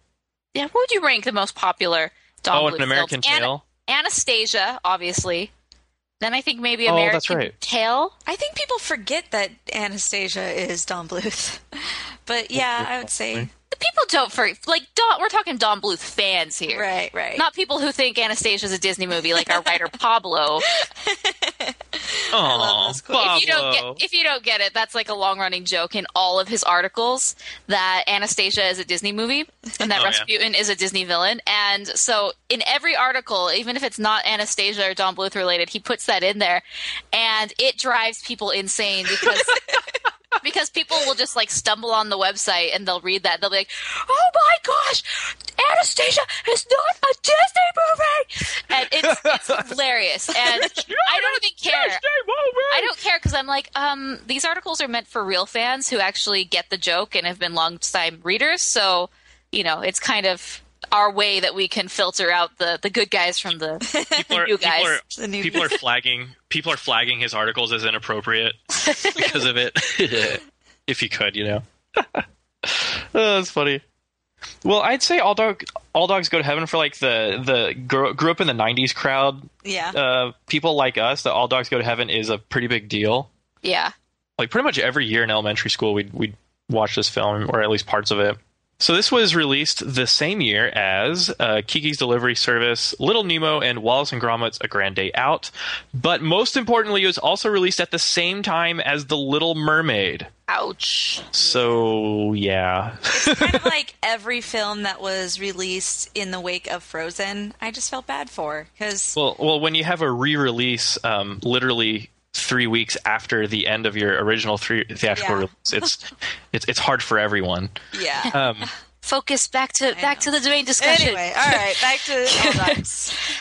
yeah, what would you rank the most popular Don Oh, Bluth an American films? An- Anastasia, obviously. Then I think maybe American Oh, that's right. Tail. I think people forget that Anastasia is Don Bluth. (laughs) But yeah, I would say the People don't for like Don. We're talking Don Bluth fans here, right, right. Not people who think Anastasia is a Disney movie, like our writer (laughs) Pablo. (laughs) Oh, quotes. if you don't get if you don't get it, that's like a long running joke in all of his articles that Anastasia is a Disney movie and that Oh, yeah. Rasputin is a Disney villain. And so in every article, even if it's not Anastasia or Don Bluth related, he puts that in there, and it drives people insane because. (laughs) Because people will just like stumble on the website and they'll read that. They'll be like, "Oh my gosh, Anastasia is not a Disney movie," and it's, it's (laughs) hilarious. And I don't even care. I don't care because I'm like, um, these articles are meant for real fans who actually get the joke and have been long time readers. So, you know, it's kind of our way that we can filter out the, the good guys from the, (laughs) people are, new guys. people are, (laughs) The new people are flagging people are flagging his articles as inappropriate because of it. if you could, you know. oh, that's funny. Well, I'd say all dog all dogs go to heaven for like the the grew, grew up in the '90s crowd. yeah. Uh, people like us, that all dogs go to heaven is a pretty big deal. yeah. Like pretty much every year in elementary school, we'd we'd watch this film or at least parts of it. So this was released the same year as uh, Kiki's Delivery Service, Little Nemo, and Wallace and Gromit's A Grand Day Out. But most importantly, it was also released at the same time as The Little Mermaid. Ouch. So yeah, It's kind of (laughs) like every film that was released in the wake of Frozen. I just felt bad for because well, well, when you have a re-release, um, literally three weeks after the end of your original three theatrical Yeah. release, it's (laughs) it's it's hard for everyone. yeah. Um, (laughs) Focus back to back to the domain discussion. anyway, all right, back to (laughs) all.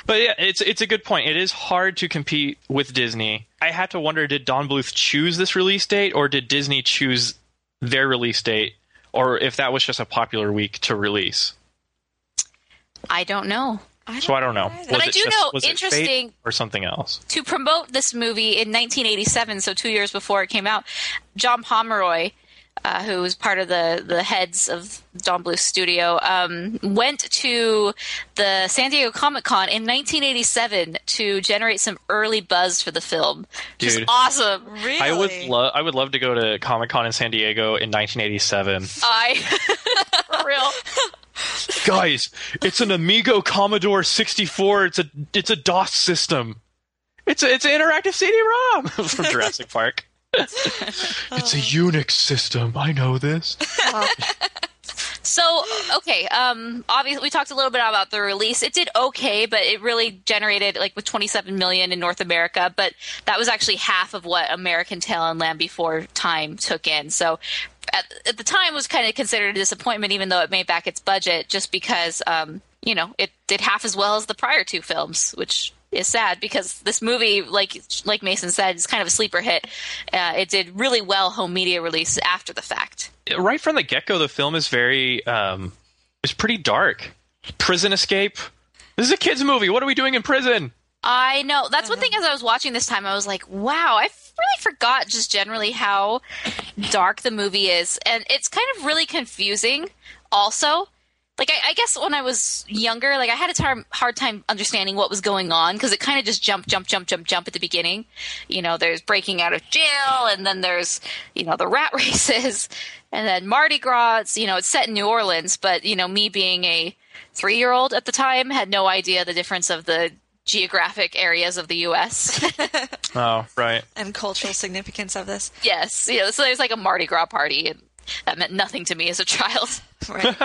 But yeah, it's it's a good point. It is hard to compete with Disney. I had to wonder: did Don Bluth choose this release date, or did Disney choose their release date, or if that was just a popular week to release? I don't know. So I don't know. either. Was I do just- know, was interesting- or something else. to promote this movie in 1987, so two years before it came out, John Pomeroy, uh, who was part of the, the heads of Don Bluth Studio, um, went to the San Diego Comic Con in 1987 to generate some early buzz for the film. Which Dude. awesome. Really? I would love I would love to go to Comic Con in San Diego in 1987. I (laughs) for real. Guys, it's an Amiga Commodore 64. It's a it's a DOS system. It's a, it's an interactive CD-ROM (laughs) from Jurassic Park. (laughs) it's a Unix system. I know this. (laughs) So okay, um, obviously we talked a little bit about the release. It did okay, but it really generated like with 27 million in North America, but that was actually half of what American Tail and Land Before Time took in. So at, at the time was kind of considered a disappointment, even though it made back its budget, just because um, you know it did half as well as the prior two films, which is sad because this movie, like like Mason said, is kind of a sleeper hit. Uh, it did really well home media release after the fact. Right from the get-go, the film is very um, it's pretty dark. Prison escape. This is a kids movie. What are we doing in prison? I know. That's one mm-hmm. thing as I was watching this time, I was like, wow, I really forgot just generally how dark the movie is. And it's kind of really confusing also. Like, I, I guess when I was younger, like, I had a tar- hard time understanding what was going on because it kind of just jump, jump, jump, jump, jump at the beginning. You know, there's breaking out of jail, and then there's, you know, the rat (laughs) races, and then Mardi Gras. It's, you know, it's set in New Orleans, but, you know, me being a three year old at the time had no idea the difference of the geographic areas of the U.S. (laughs) Oh, right. and cultural significance of this. yes, you know, so there's like a Mardi Gras party, and that meant nothing to me as a child. (laughs) Right.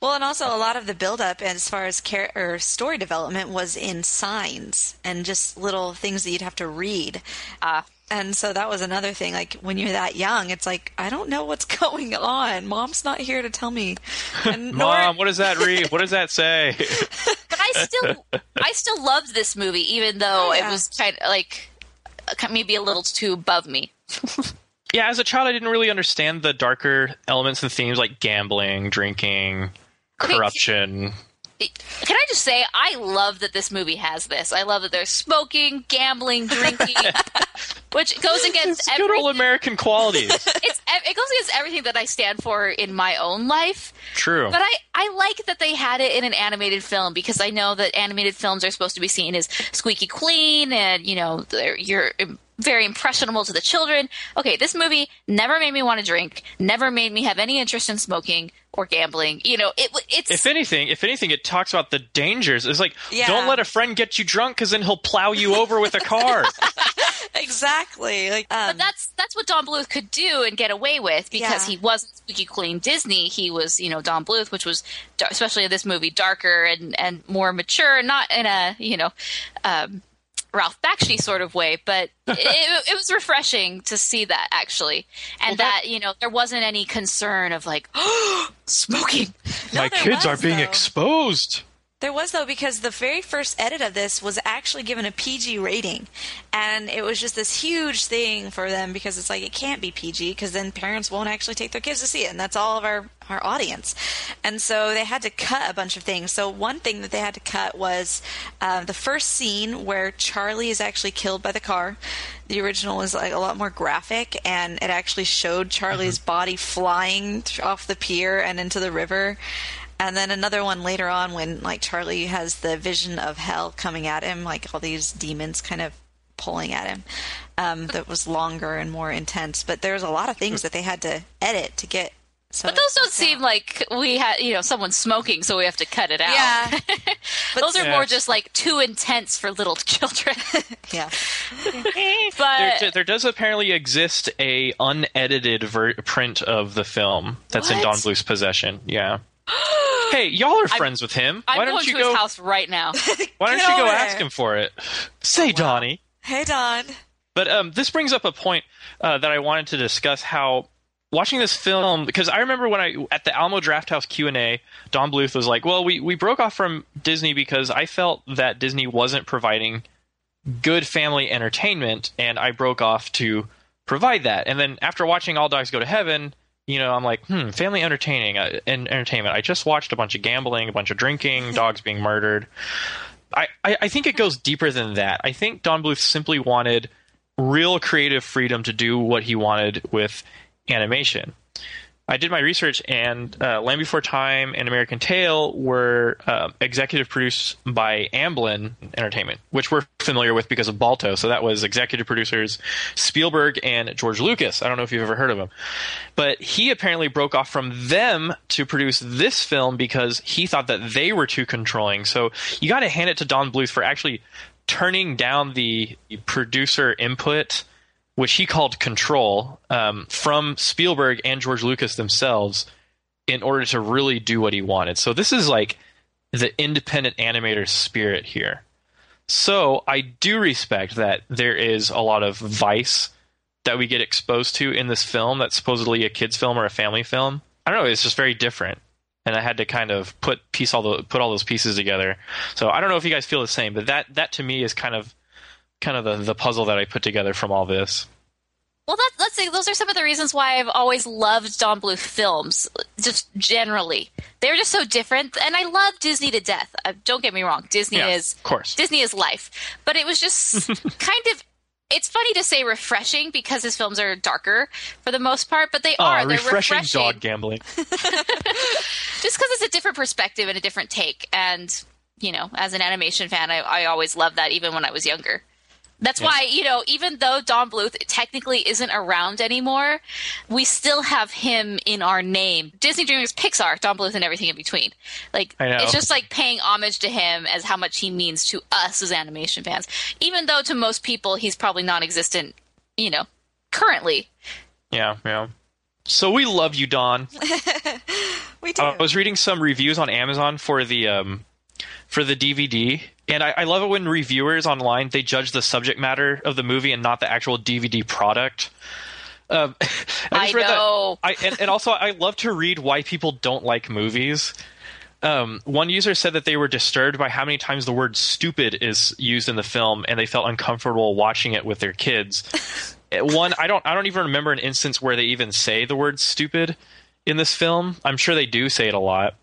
well, and also a lot of the buildup as far as char- or story development was in signs and just little things that you'd have to read. Ah. And so that was another thing. Like when you're that young, it's like I don't know what's (laughs) going on. Mom's not here to tell me. And nor- Mom, what does that read? What does that say? (laughs) (laughs) But I still, I still loved this movie, even though Oh, yeah. it was kind of like uh, maybe a little too above me. yeah, as a child, I didn't really understand the darker elements and themes like gambling, drinking, Okay, corruption. Can I just say, I love that this movie has this. I love that there's smoking, gambling, drinking. Which goes against It's good old. American qualities. (laughs) It's it goes against everything that I stand for in my own life. True. But I, I like that they had it in an animated film because I know that animated films are supposed to be seen as squeaky clean and, you know, you're very impressionable to the children. Okay, this movie never made me want to drink, never made me have any interest in smoking or gambling. You know, it it's if anything, if anything, it talks about the dangers. It's like, Yeah. don't let a friend get you drunk because then he'll plow you over with a car. (laughs) exactly. Like, um, but that's that's what Don Bluth could do and get away with because Yeah. he wasn't squeaky clean Disney. He was, you know, Don Bluth, which was especially in this movie darker and and more mature, not in a you know. Um, Ralph Bakshi sort of way, but (laughs) it, it was refreshing to see that actually, and that- that, you know there wasn't any concern of like oh, (gasps) smoking. My kids was, are being though. exposed. There was though because the very first edit of this was actually given a PG rating, and it was just this huge thing for them because it's like it can't be PG because then parents won't actually take their kids to see it, and that's all of our our audience, and so they had to cut a bunch of things. So one thing that they had to cut was uh, the first scene where Charlie is actually killed by the car. The original was like a lot more graphic, and it actually showed Charlie's body flying off the pier and into the river. And then another one later on when like Charlie has the vision of hell coming at him, like all these demons kind of pulling at him. Um, that was longer and more intense. But there's a lot of things that they had to edit to get. So But those don't seem like we had, you know, someone smoking, so we have to cut it out. Yeah. (laughs) those are Yeah. more just like too intense for little (laughs) children. (laughs) yeah. but There, there does apparently exist a unedited ver- print of the film that's in What? Don Bluth's possession. Yeah. (gasps) hey, y'all are friends with him. I'm Why don't you to go? his house right now. (laughs) Why don't you go ask him for it? Say, Donnie. Hey Don. But um, this brings up a point uh, that I wanted to discuss. How watching this film, because I remember when I at the Alamo Drafthouse Q and A, Don Bluth was like, "Well, we we broke off from Disney because I felt that Disney wasn't providing good family entertainment, and I broke off to provide that." And then after watching All Dogs Go to Heaven. You know, I'm like, hmm, family entertaining uh, and entertainment. I just watched a bunch of gambling, a bunch of drinking, (laughs) dogs being murdered. I, I, I think it goes deeper than that. I think Don Bluth simply wanted real creative freedom to do what he wanted with animation. I did my research, and uh, Land Before Time and American Tail were uh, executive produced by Amblin Entertainment, which we're familiar with because of Balto. So that was executive producers Spielberg and George Lucas. I don't know if you've ever heard of him, but he apparently broke off from them to produce this film because he thought that they were too controlling. So you got to hand it to Don Bluth for actually turning down the producer input which he called control um, from Spielberg and George Lucas themselves in order to really do what he wanted. So this is like the independent animator spirit here. So I do respect that there is a lot of vice that we get exposed to in this film that's supposedly a kids film or a family film. I don't know, it's just very different. And I had to kind of put piece all the put all those pieces together. So I don't know if you guys feel the same, but that that to me is kind of kind of the, the puzzle that I put together from all this. Well, that, let's say those are some of the reasons why I've always loved Don Bluth films, just generally. They're just so different, and I love Disney to death. Uh, don't get me wrong, Disney Yeah, is of course. Disney is life, but it was just (laughs) kind of. It's funny to say refreshing because his films are darker for the most part, but they are. Aw, They're refreshing, refreshing dog gambling. (laughs) just because it's a different perspective and a different take. And you know, as an animation fan, I, I always loved that, even when I was younger. That's why you know, even though Don Bluth technically isn't around anymore, we still have him in our name. Disney Dreamers, Pixar, Don Bluth, and everything in between. Like I know. it's just like paying homage to him as how much he means to us as animation fans. Even though to most people he's probably non-existent, you know, currently. Yeah, yeah. So we love you, Don. (laughs) We do. I was reading some reviews on Amazon for the um, for the DVD, and I, I love it when reviewers online they judge the subject matter of the movie and not the actual DVD product. Um, (laughs) I just read that- know. I and, and also I love to read why people don't like movies. Um, one user said that they were disturbed by how many times the word "stupid" is used in the film, and they felt uncomfortable watching it with their kids. Uh, (laughs) one, I don't, I don't even remember an instance where they even say the word "stupid" in this film. I'm sure they do say it a lot,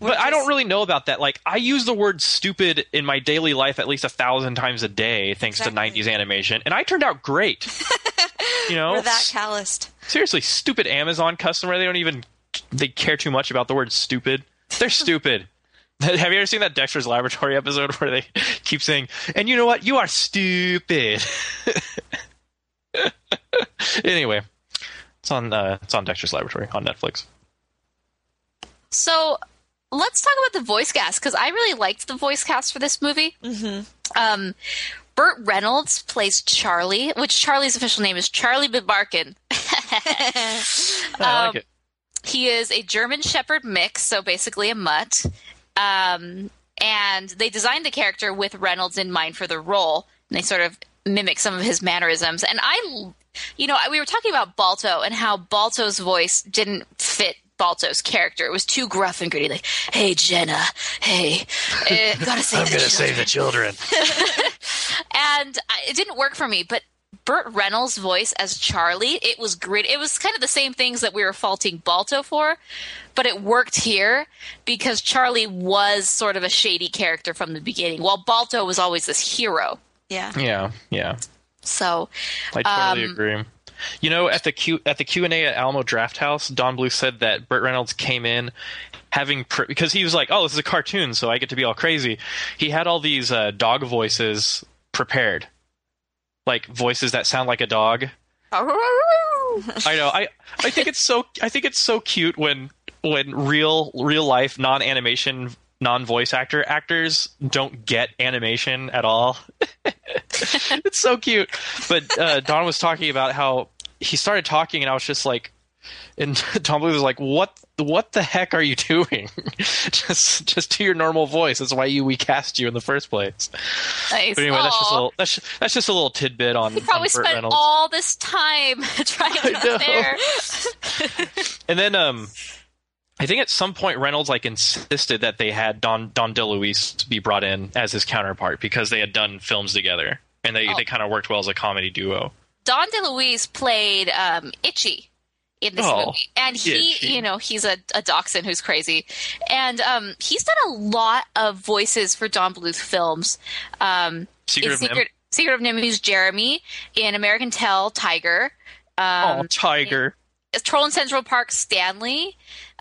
but I don't really know about that. Like, I use the word stupid in my daily life at least a thousand times a day, thanks Exactly. to '90s animation, and I turned out great. (laughs) you know, We're that calloused. seriously, stupid Amazon customer. They don't even they care too much about the word stupid. They're (laughs) stupid. (laughs) Have you ever seen that Dexter's Laboratory episode where they keep saying, "And you know what? You are stupid." anyway, it's on uh, it's on Dexter's Laboratory on Netflix. So let's talk about the voice cast because I really liked the voice cast for this movie. Mm-hmm. Um, Burt Reynolds plays Charlie, which Charlie's official name is Charlie B. Barkin. (laughs) I Um, like it. He is a German Shepherd mix, so basically a mutt. Um, and they designed the character with Reynolds in mind for the role. And they sort of mimic some of his mannerisms. And I, you know, we were talking about Balto and how Balto's voice didn't fit Balto's character. It was too gruff and gritty, like, "Hey Jenna, hey, uh, gotta save the children." children. (laughs) and it didn't work for me. But Burt Reynolds' voice as Charlie, it was great. It was kind of the same things that we were faulting Balto for, but it worked here because Charlie was sort of a shady character from the beginning, while Balto was always this hero. Yeah. Yeah, yeah, So I totally Um, agree. You know, at the Q at the Q and A at Alamo Drafthouse, Don Bluth said that Burt Reynolds came in having pr- because he was like, "Oh, this is a cartoon, so I get to be all crazy." He had all these uh, dog voices prepared, like voices that sound like a dog. I know. I I think it's so I think it's so cute when when real real life non animation non voice actor actors don't get animation at all. (laughs) it's so cute. But uh, Don was talking about how he started talking, and I was just like, and (laughs) Don Bluth was like, "What? What the heck are you doing? (laughs) just, just do your normal voice. That's why you we cast you in the first place." nice. But anyway, that's just a little that's just, that's just a little tidbit on, He probably on spent Reynolds. all this time trying to there. And then um I think at some point Reynolds like insisted that they had Don Dom DeLuise be brought in as his counterpart because they had done films together and they, Oh. they kind of worked well as a comedy duo. Dom DeLuise played um, Itchy in this Oh, movie, and he, Itchy. you know, he's a, a dachshund who's crazy, and um, he's done a lot of voices for Don Bluth films. Um, Secret of NIMH. Secret, Secret of NIMH, he's Jeremy in American Tail, Tiger. oh, Um, Tiger. Troll in Central Park, Stanley.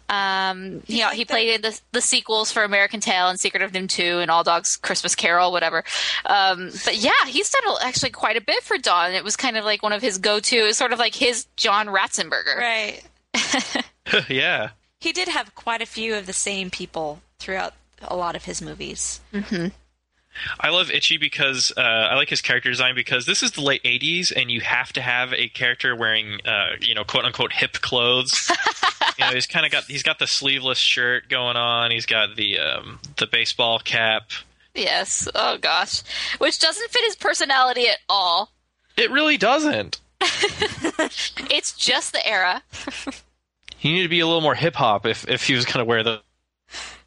Um, he, like he played in the, the sequels for American Tail and Secret of NIMH 2 and All Dogs Christmas Carol, whatever. Um, but yeah, he's done actually quite a bit for Don. It was kind of like one of his go-to, it was sort of like his John Ratzenberger. Right. (laughs) (laughs) yeah. He did have quite a few of the same people throughout a lot of his movies. I love Itchy because uh, I like his character design because this is the late '80s, and you have to have a character wearing, uh, you know, quote unquote hip clothes. (laughs) you know, he's kind of got he's got the sleeveless shirt going on. He's got the um, the baseball cap. Yes. Oh gosh. Which doesn't fit his personality at all. It really doesn't. (laughs) It's just the era. (laughs) He needed to be a little more hip hop if if he was going to wear the,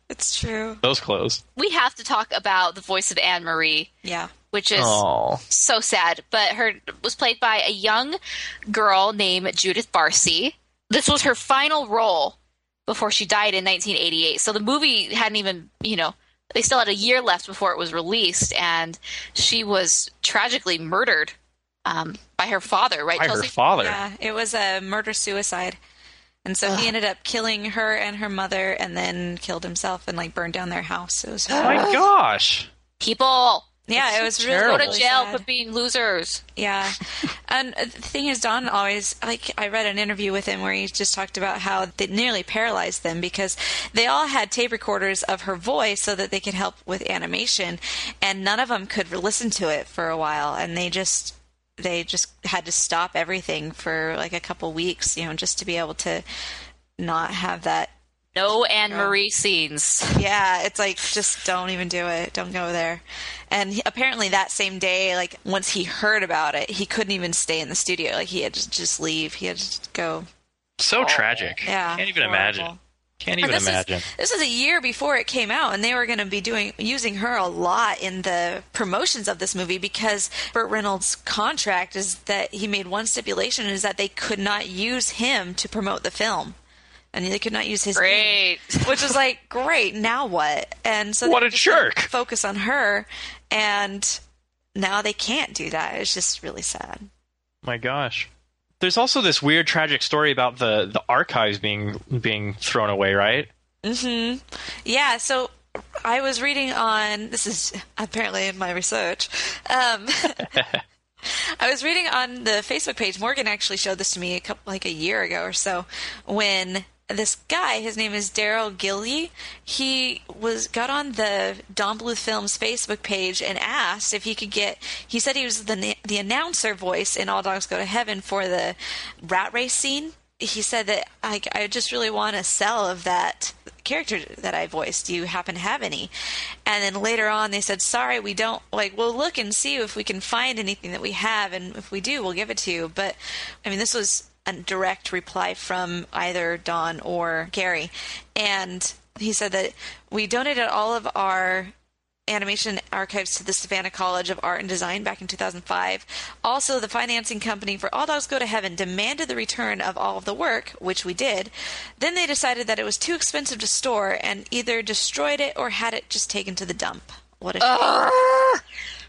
It's true. those clothes. We have to talk about the voice of Anne Marie, Yeah. which is Oh, so sad. But her was played by a young girl named Judith Barsi. This was her final role before she died in 1988. So the movie hadn't even, you know, they still had a year left before it was released, and she was tragically murdered um, by her father. Right, by her father. Yeah, it was a murder suicide. And so he ended up killing her and her mother and then killed himself and like burned down their house. It was Oh (gasps) my gosh. People Yeah, it was really go to jail for being losers. Yeah. And the thing is, Don always, like, I read an interview with him where he just talked about how they nearly paralyzed them because they all had tape recorders of her voice so that they could help with animation, and none of them could listen to it for a while, and they just. They just had to stop everything for like a couple weeks, you know, just to be able to not have that. No Anne Marie scenes. Yeah, it's like just don't even do it. Don't go there. And he, apparently that same day, like once he heard about it, he couldn't even stay in the studio. Like he had to just leave. He had to go. So tragic. Yeah, Can't even horrible. imagine. Can't even this imagine. Is, this is a year before it came out, and they were going to be doing using her a lot in the promotions of this movie because Burt Reynolds' contract is that he made one stipulation is that they could not use him to promote the film. and they could not use his Great. name, which was like great. Now what? And so they What a didn't jerk. Focus on her, and now they can't do that. It's just really sad. My gosh. There's also this weird tragic story about the the archives being being thrown away, right? Mhm. Yeah, so I was reading on this is apparently in my research. Um, (laughs) I was reading on the Facebook page. Morgan actually showed this to me a couple like a year ago or so when this guy, his name is Daryl Gilly, he was got on the Don Bluth Films Facebook page and asked if he could get. He said he was the the announcer voice in All Dogs Go to Heaven for the rat race scene. He said that I, I just really want a cell of that character that I voiced. Do you happen to have any? And then later on, they said, "Sorry, we don't. Like, we'll look and see if we can find anything that we have, and if we do, we'll give it to you." But I mean, this was a direct reply from either Don or Gary, and he said that we donated all of our animation archives to the Savannah College of Art and Design back in 2005. Also, the financing company for All Dogs Go to Heaven demanded the return of all of the work, which we did. Then they decided that it was too expensive to store and either destroyed it or had it just taken to the dump. What a shame.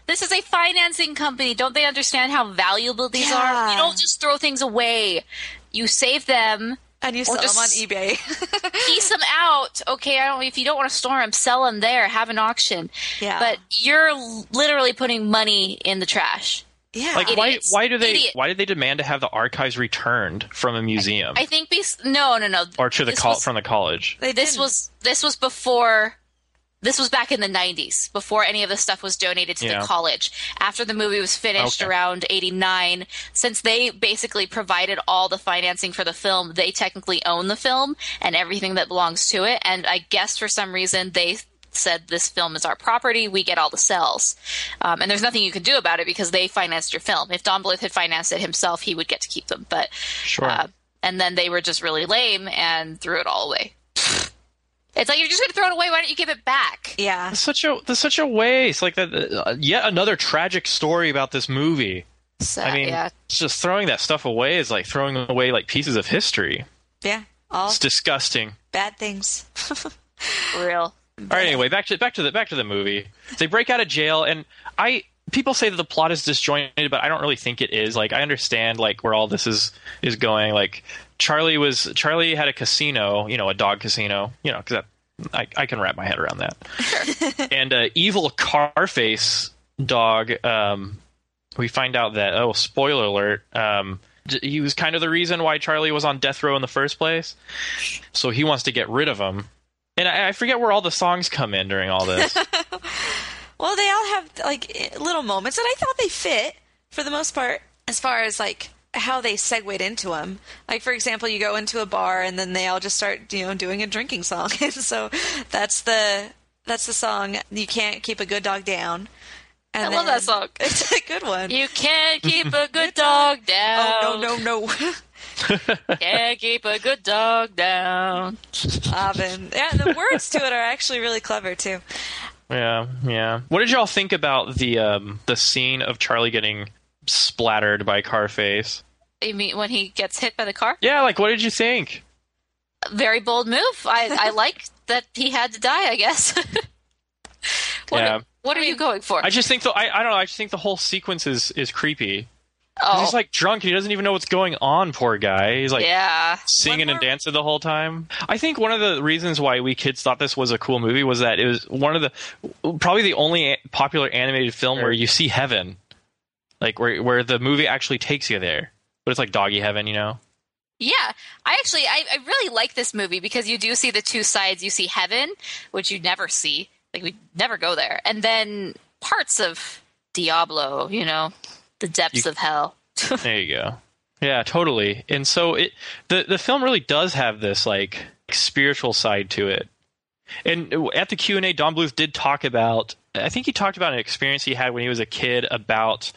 This is a financing company. Don't they understand how valuable these are? Yeah. You don't just throw things away. You save them, And you sell them on eBay. (laughs) piece them out. Okay, I don't. If you don't want to store them, sell them there. Have an auction. Yeah. But you're literally putting money in the trash. yeah. Like why Idiots. why do they Idiot. why do they demand to have the archives returned from a museum I think. Bes- no, no, no. or to the This col- was- from the college? This didn't. was this was before this was back in the 90s before any of the stuff was donated to Yeah. the college after the movie was finished Okay. around 89 since they basically provided all the financing for the film they technically own the film and everything that belongs to it and i guess for some reason they said this film is our property we get all the cells um, and there's nothing you can do about it because they financed your film if don bluth had financed it himself he would get to keep them but Sure. uh, and then they were just really lame and threw it all away. (laughs) It's like you're just going to throw it away. Why don't you give it back? yeah. That's such a that's such a waste. Like that uh, yet another tragic story about this movie. So, I mean, yeah, just throwing that stuff away is like throwing away like pieces of history. Yeah. All It's disgusting. bad things. (laughs) real. All right, anyway, back to back to the back to the movie. They break out of jail, and I people say that the plot is disjointed, but I don't really think it is. Like I understand like where all this is is going. Like Charlie was Charlie had a casino, you know, a dog casino, you know, because I I can wrap my head around that. and uh, evil Carface dog. Um, we find out that oh, spoiler alert. Um, he was kind of the reason why Charlie was on death row in the first place. So he wants to get rid of him. And I, I forget where all the songs come in during all this. (laughs) Well, they all have like little moments, and I thought they fit for the most part, as far as like how they segued into them. Like, for example, you go into a bar, and then they all just start, you know, doing a drinking song, (laughs) and so that's the that's the song. You can't keep a good dog down. And I love that song. (laughs) It's a good one. You can't (laughs) keep a good dog down. oh no no no! Can't keep a good dog down. Robin. Yeah, the words to it are actually really clever too. yeah, yeah. What did y'all think about the um, the scene of Charlie getting splattered by Carface? You mean when he gets hit by the car? Yeah, like what did you think? Very bold move. I I (laughs) like that he had to die. I guess. (laughs) what Yeah. what are you going for? I just think the I, I don't know. I just think the whole sequence is is creepy. oh, He's like drunk and he doesn't even know what's going on. Poor guy. He's like yeah. singing One and dancing the whole time. I think one of the reasons why we kids thought this was a cool movie was that it was one of the probably the only popular animated film where you see heaven, like where where the movie actually takes you there. But it's like doggy heaven, you know. Yeah, I actually I, I really like this movie because you do see the two sides. You see heaven, which you never see, like we never go there, and then parts of Diablo. You know, the depths You- of hell. (laughs) There you go. Yeah, totally. And so it the the film really does have this like spiritual side to it. And at the Q and A, Don Bluth did talk about. I think he talked about an experience he had when he was a kid about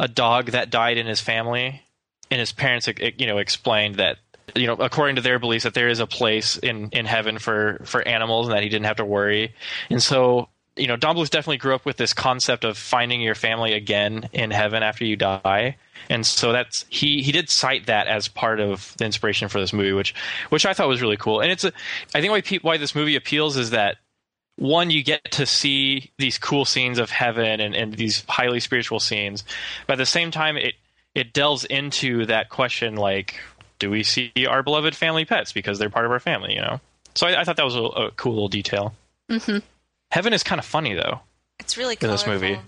a dog that died in his family, and his parents, you know, explained that you know, according to their beliefs, that there is a place in in heaven for for animals, and that he didn't have to worry. And so you know, Don Bluth definitely grew up with this concept of finding your family again in heaven after you die. And so that's he he did cite that as part of the inspiration for this movie, which which I thought was really cool. And it's a, I think why pe- why this movie appeals is that one you get to see these cool scenes of heaven and, and these highly spiritual scenes, but at the same time it it delves into that question like do we see our beloved family pets because they're part of our family, you know? So I, I thought that was a, a cool little detail. Mhm. Heaven is kind of funny though. It's really In this movie.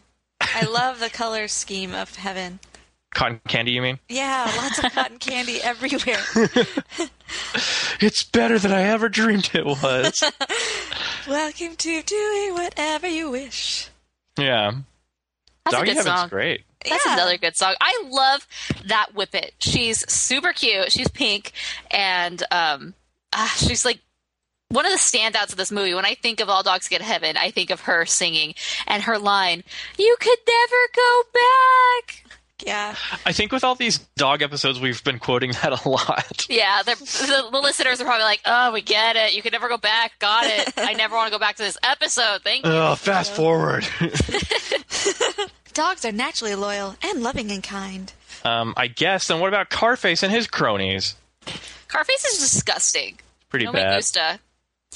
I love the color scheme of heaven. Cotton candy, you mean? Yeah, lots of cotton candy (laughs) everywhere. (laughs) It's better than I ever dreamed it was. (laughs) Welcome to doing whatever you wish. yeah. That's Doggy a good Heaven's song. great. That's Yeah. another good song. I love that Whippet. She's super cute. She's pink, and um, ah, she's like one of the standouts of this movie. When I think of All Dogs Get Heaven, I think of her singing and her line, "You could never go back." Yeah. I think with all these dog episodes, we've been quoting that a lot. Yeah, the, the listeners are probably like, "Oh, we get it. You can never go back. Got it. I never want to go back to this episode. Thank you." Oh, fast forward. (laughs) Dogs are naturally loyal and loving and kind. um, I guess. Then what about Carface and his cronies? Carface is disgusting. Pretty no me bad. gusta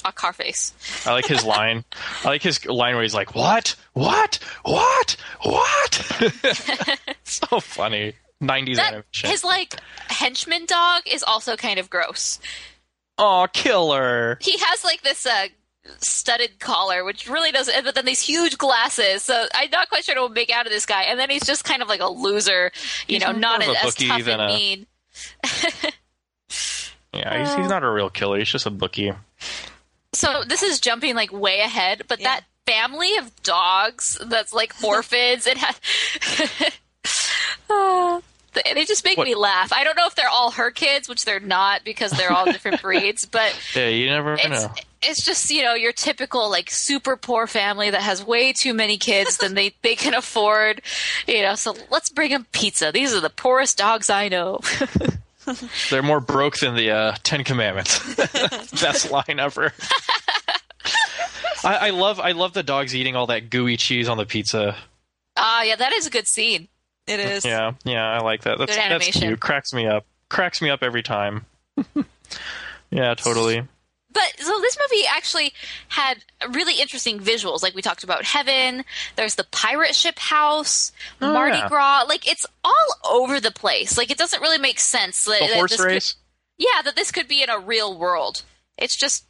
a Carface. I like his line. I like his line where he's like, "What? What? What? What?" (laughs) so funny. '90s animation. his like henchman dog is also kind of gross. Aw, killer. He has like this uh, studded collar, which really doesn't. But then these huge glasses. So I'm not quite sure what to make out of this guy. And then he's just kind of like a loser. You He's know, not as bookie tough and a- mean. (laughs) Yeah, he's, he's not a real killer. He's just a bookie. So this is jumping like way ahead, but that family of dogs that's like (laughs) orphans, it has. (laughs) Oh, they they just make What- me laugh. I don't know if they're all her kids, which they're not because they're all different (laughs) breeds, but Yeah, you never it's know. it's just you know your typical like super poor family that has way too many kids than they they can afford you know so let's bring them pizza these are the poorest dogs i know (laughs) They're more broke than the uh, Ten Commandments. (laughs) Best line ever. (laughs) I, I love I love the dogs eating all that gooey cheese on the pizza. ah yeah that is a good scene It is. Yeah, yeah, I like that. That's Good that's animation. cute. Cracks me up. Cracks me up every time. yeah, totally. But so this movie actually had really interesting visuals like we talked about heaven there's the pirate ship house Oh, mardi yeah. gras like it's all over the place like it doesn't really make sense that, The that horse this could- race. yeah that this could be in a real world it's just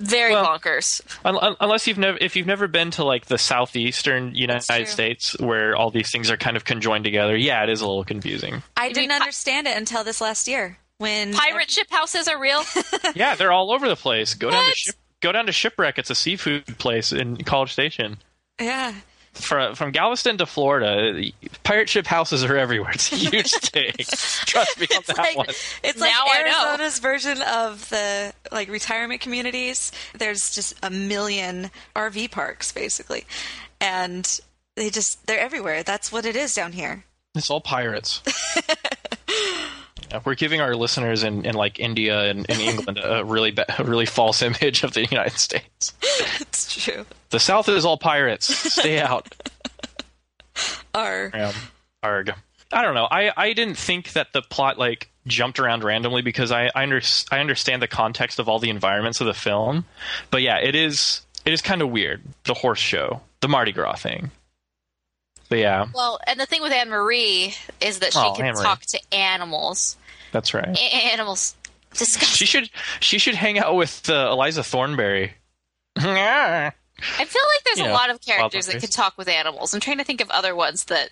very Well, bonkers Un- un- unless you've never, if you've never been to like the southeastern United. States, where all these things are kind of conjoined together, yeah, it is a little confusing. I didn't understand it until this last year when pirate ship houses are real (laughs) yeah, they're all over the place. Go down to ship, go down to shipwreck. It's a seafood place in College Station. Yeah. From from Galveston to Florida, pirate ship houses are everywhere. It's a huge (laughs) thing. Trust me on It's that like one. it's like Now Arizona's version of the like retirement communities. There's just a million RV parks basically, and they just they're everywhere. That's what it is down here. It's all pirates. (laughs) We're giving our listeners in, in like India and in England a really ba- a really false (laughs) image of the United States. It's true. The South is all pirates. Stay out. (laughs) Um, arg. I don't know. I, I didn't think that the plot like jumped around randomly because I I, under, I understand the context of all the environments of the film, but yeah, it is it is kind of weird. The horse show, the Mardi Gras thing. But yeah, Well, and the thing with Anne Marie is that she Oh, can Anne-Marie. talk to animals. that's right. A- animals. Disgusting. She should she should hang out with uh, Eliza Thornberry. I feel like there's You a know, lot of characters that wildfires. can talk with animals. I'm trying to think of other ones that.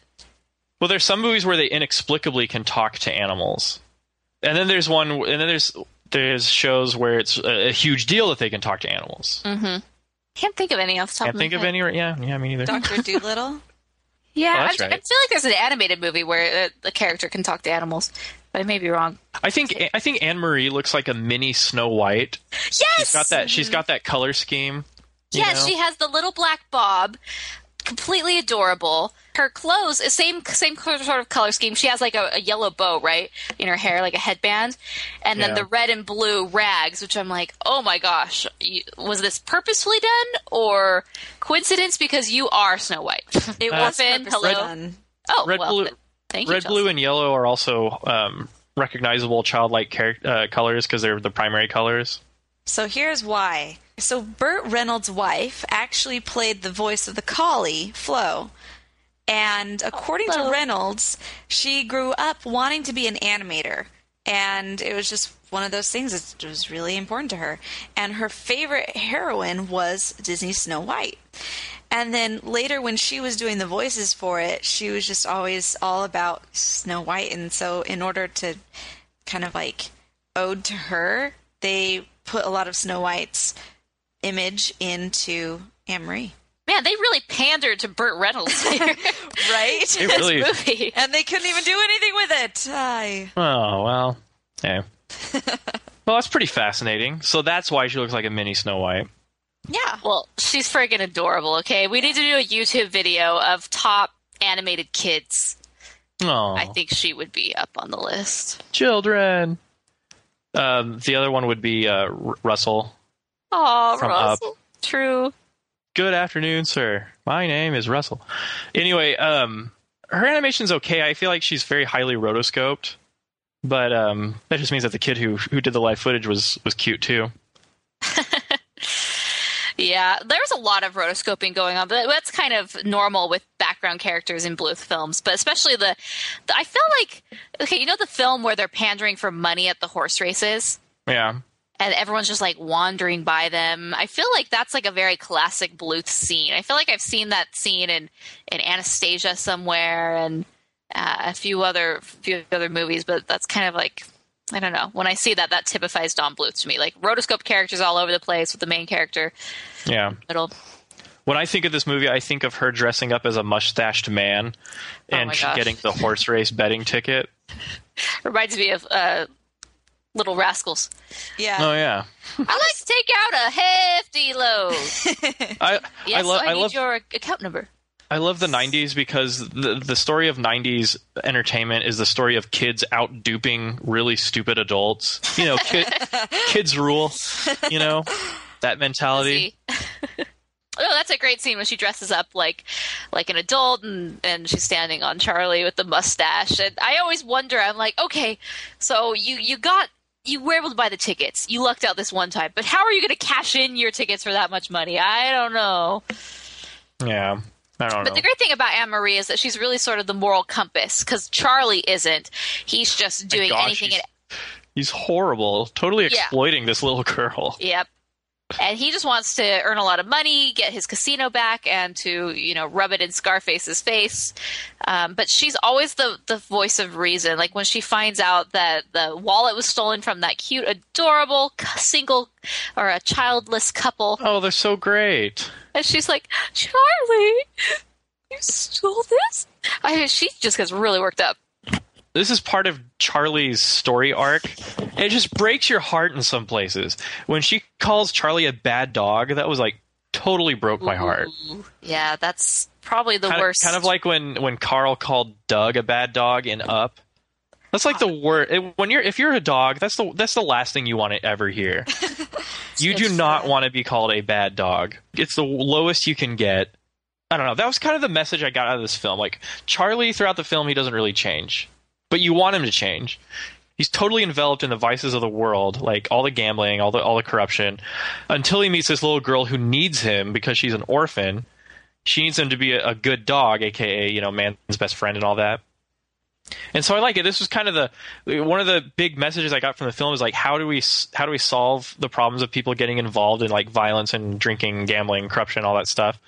Well, there's some movies where they inexplicably can talk to animals, and then there's one, and then there's there's shows where it's a, a huge deal that they can talk to animals. Mm-hmm. Can't think of any off the top of. Can't of think my of any. right- Yeah, yeah, me neither. Doctor (laughs) Dolittle. Yeah, Oh, I'm- I, feel like there's an animated movie where uh, the character can talk to animals, but I may be wrong. I think I think Anne Marie looks like a mini Snow White. Yes, She's got that. She's got that color scheme. Yes, know? she has the little black bob, completely adorable. Her clothes is same same sort of color scheme. She has like a, a yellow bow right in her hair, like a headband, and then Yeah. the red and blue rags, which I'm like, oh my gosh, was this purposefully done or coincidence? Because you are Snow White. (laughs) It Uh, was Orphan, hello. done. Oh, Red, well, blue, thank you. red, Chelsea. blue, and yellow are also um, recognizable childlike char- uh, colors because they're the primary colors. So here's why. So Burt Reynolds' wife actually played the voice of the collie, Flo. And according to Reynolds, she grew up wanting to be an animator. And it was just one of those things that was really important to her. And her favorite heroine was Disney's Snow White. And then later, when she was doing the voices for it, she was just always all about Snow White. And so, in order to kind of like ode to her, they put a lot of Snow White's image into Anne Marie. Man, they really pandered to Burt Reynolds here. (laughs) (laughs) Right? It really. movie. and they couldn't even do anything with it. Aye. Oh well. Yeah. (laughs) well, that's pretty fascinating. So that's why she looks like a mini Snow White. Yeah. Well, she's friggin' adorable, okay? We need to do a YouTube video of top animated kids. Oh, I think she would be up on the list. children. Um, the other one would be uh, R- Russell. Oh, From Russell. True. Good afternoon, sir. My name is Russell. Anyway, um, her animation's okay. I feel like she's very highly rotoscoped, but um, that just means that the kid who who did the live footage was was cute too. (laughs) Yeah, there's a lot of rotoscoping going on, but that's kind of normal with background characters in Bluth films. But especially the, the I feel like okay, you know the film where they're pandering for money at the horse races, Yeah, and everyone's just like wandering by them. I feel like that's like a very classic Bluth scene. I feel like I've seen that scene in in Anastasia somewhere and uh, a few other few other movies, but that's kind of like. I don't know. When I see that, that typifies Don Bluth to me. Like rotoscope characters all over the place with the main character yeah. middle. When I think of this movie, I think of her dressing up as a mustached man Oh and getting the horse race betting ticket. (laughs) Reminds me of uh, Little Rascals. Yeah. Oh yeah, I like to take out a hefty load. (laughs) I Yes, I, lo- I, I need love your account number. I love the '90s because the the story of '90s entertainment is the story of kids out duping really stupid adults. You know, kid, (laughs) kids rule. You know that mentality. (laughs) Oh, that's a great scene when she dresses up like like an adult and and she's standing on Charlie with the mustache. And I always wonder. I'm like, okay, so you you got. You were able to buy the tickets. You lucked out this one time, but how are you going to cash in your tickets for that much money? I don't know. Yeah, I don't know. But know. the great thing about Anne Marie is that she's really sort of the moral compass because Charlie isn't. He's just doing gosh, anything. he's- And, He's horrible, totally Yeah. exploiting this little girl. yep. And he just wants to earn a lot of money, get his casino back, and to you know rub it in Scarface's face. Um, but she's always the the voice of reason. Like when she finds out that the wallet was stolen from that cute, adorable single or a childless couple, Oh, they're so great. and she's like, "Charlie, you stole this." I mean, she just gets really worked up. This is part of Charlie's story arc. It just breaks your heart in some places. When she calls Charlie a bad dog, that was like totally broke my heart. Yeah, that's probably the kind worst. Of, kind of like when when Carl called Doug a bad dog in Up. That's like the word when you're if you're a dog. That's the that's the last thing you want to ever hear. (laughs) you do not want to be called a bad dog. It's the lowest you can get. I don't know. That was kind of the message I got out of this film. Like Charlie throughout the film, he doesn't really change, but you want him to change. He's totally enveloped in the vices of the world, like all the gambling, all the all the corruption, until he meets this little girl who needs him because she's an orphan. She needs him to be a, a good dog, aka you know man's best friend and all that. And so I like it. This was kind of the one of the big messages I got from the film is like how do we how do we solve the problems of people getting involved in like violence and drinking, gambling, corruption, all that stuff.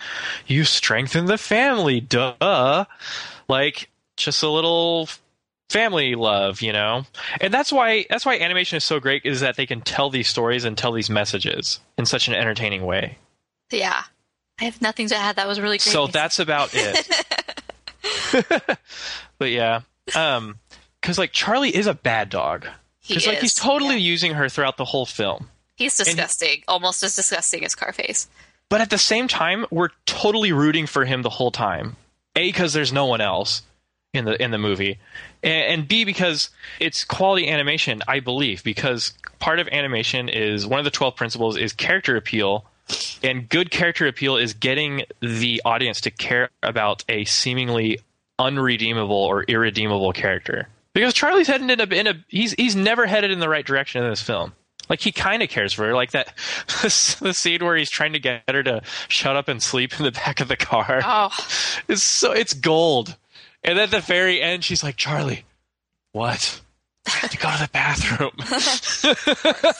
You strengthen the family, duh. Like just a little family love, you know. And that's why that's why animation is so great is that they can tell these stories and tell these messages in such an entertaining way. yeah. I have nothing to add. That was really great. So that's about it. (laughs) (laughs) but yeah, um, because like Charlie is a bad dog. He Because like he's totally using her throughout the whole film. He's disgusting, almost as disgusting as Carface. But at the same time, we're totally rooting for him the whole time. A because there's no one else in the in the movie, and, and B because it's quality animation. I believe because part of animation is one of the twelve principles is character appeal, and good character appeal is getting the audience to care about a seemingly unredeemable or irredeemable character. Because Charlie's heading in a, in a he's he's never headed in the right direction in this film. Like he kind of cares for her, like that (laughs) the scene where he's trying to get her to shut up and sleep in the back of the car. Oh, It's so it's gold. And then at the very end, she's like, "Charlie, what? I have to go to the bathroom." (laughs)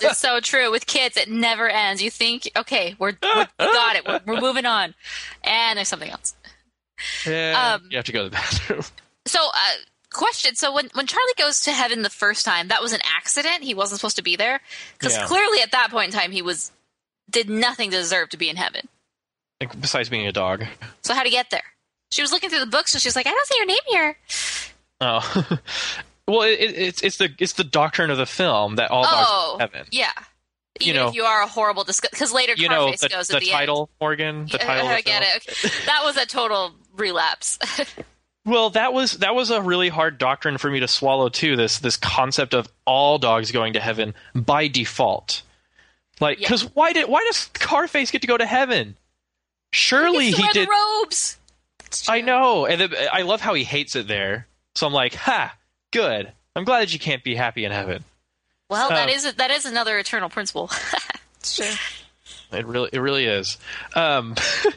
it's so true. With kids, it never ends. You think, okay, we're, we're we got it. We're, we're moving on, and there's something else. Um, you have to go to the bathroom. So, uh, question. So when when Charlie goes to heaven the first time, that was an accident. He wasn't supposed to be there because Yeah. clearly at that point in time he was did nothing to deserve to be in heaven. Like, besides being a dog. So how to get there? She was looking through the books and she was like, I don't see your name here. Oh, (laughs) well, it, it, it's it's the it's the doctrine of the film that all dogs oh, go to heaven. yeah. You Even know- if you are a horrible because later You know Carface the, goes the the title, Morgan. The end. (laughs) title. of I get it. Okay. That was a total relapse. (laughs) Well, that was that was a really hard doctrine for me to swallow too. This this concept of all dogs going to heaven by default. Like, Yeah. because why did why does Carface get to go to heaven? Surely He he did. the robes. I know, and then, I love how he hates it there. So I'm like, ha, good. I'm glad that you can't be happy in heaven. Well, that Uh, is that is another eternal principle. (laughs) Sure. It really, it really is. Um,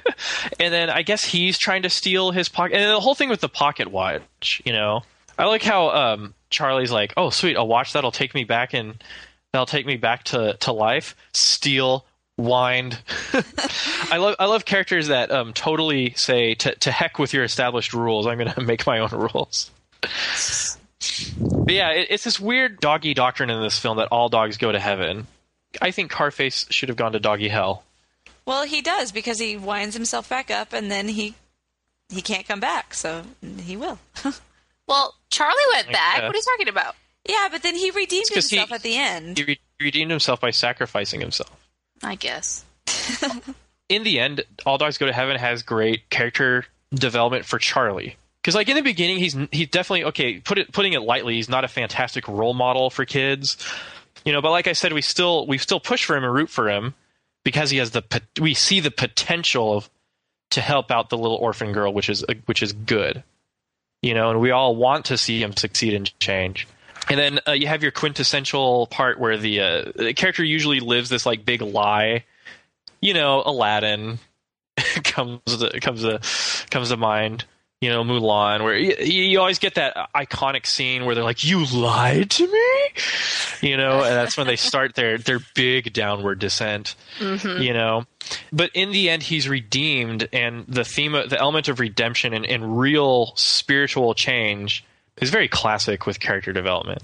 (laughs) and then I guess he's trying to steal his pocket. And the whole thing with the pocket watch, you know, I like how um, Charlie's like, "Oh, sweet, a watch that'll take me back and that'll take me back to to life." Steal, wind. (laughs) I love, I love characters that um, totally say, "To to heck with your established rules. I'm going (laughs) to make my own rules." But yeah, it, it's this weird doggy doctrine in this film that all dogs go to heaven. I think Carface should have gone to doggy hell. Well, he does because he winds himself back up and then he he can't come back, so he will. (laughs) well, Charlie went Like back. that. What are you talking about? yeah, but then he redeemed 'cause he- himself at the end. He re- redeemed himself by sacrificing himself. I guess. (laughs) In the end, All Dogs Go to Heaven has great character development for Charlie. Because like in the beginning, he's he's definitely okay. Put it putting it lightly, he's not a fantastic role model for kids, you know. But like I said, we still we still push for him and root for him because he has the we see the potential of to help out the little orphan girl, which is which is good, you know. And we all want to see him succeed and change. And then uh, you have your quintessential part where the, uh, the character usually lives this like big lie. You know, Aladdin (laughs) comes to, comes to comes to mind. You know, Mulan, where you, you always get that iconic scene where they're like, "You lied to me," you know, and that's when they (laughs) start their their big downward descent. You know, but in the end, he's redeemed, and the theme, of, the element of redemption and, and real spiritual change is very classic with character development.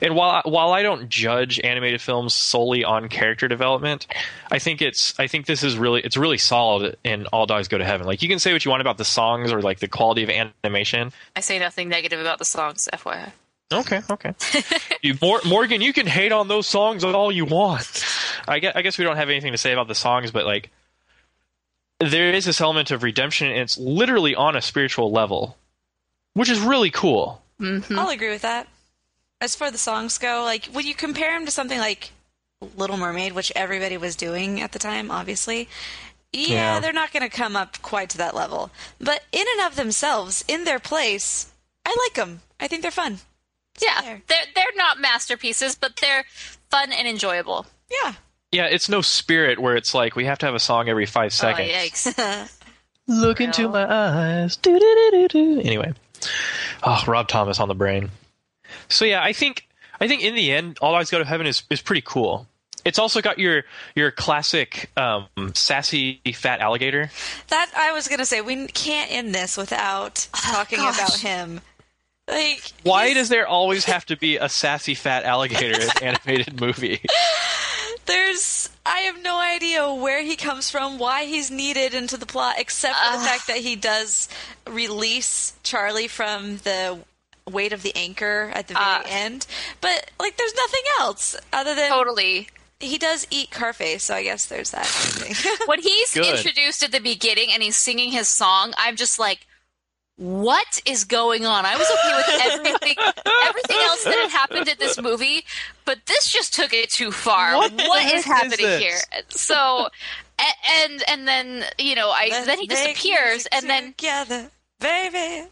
And while while I don't judge animated films solely on character development, I think it's I think this is really it's really solid in All Dogs Go to Heaven. Like you can say what you want about the songs or like the quality of animation. I say nothing negative about the songs, FYI. Okay, okay. (laughs) you, Morgan, you can hate on those songs all you want. I guess, I guess we don't have anything to say about the songs, but like there is this element of redemption, and it's literally on a spiritual level, which is really cool. Mm-hmm. I'll agree with that. As for the songs go, like when you compare them to something like Little Mermaid, which everybody was doing at the time, obviously, yeah, Yeah. they're not going to come up quite to that level. But in and of themselves, in their place, I like them. I think they're fun. Yeah, there. they're they're not masterpieces, but they're fun and enjoyable. Yeah. Yeah, it's no spirit where it's like we have to have a song every five oh, seconds. Oh yikes! (laughs) Look into my eyes. Do-do-do-do-do. Anyway, oh, Rob Thomas on the brain. So yeah, I think I think in the end, All Eyes Go to Heaven is is pretty cool. It's also got your your classic um, sassy fat alligator. That I was going to say, we can't end this without talking gosh. about him. Like, Why he's- does there always have to be a sassy fat alligator in an (laughs) animated movie? There's I have no idea where he comes from, why he's needed into the plot, except for the fact that he does release Charlie from the weight of the anchor at the very Uh. end. But like there's nothing else other than totally. he does eat Carface, so I guess there's that. (laughs) When he's Good. introduced at the beginning and he's singing his song, I'm just like, what is going on? I was okay with (laughs) everything, everything else that had happened in this movie, but this just took it too far. What what is happening here? So, and and then you know, I Let's then he disappears, and then together, baby.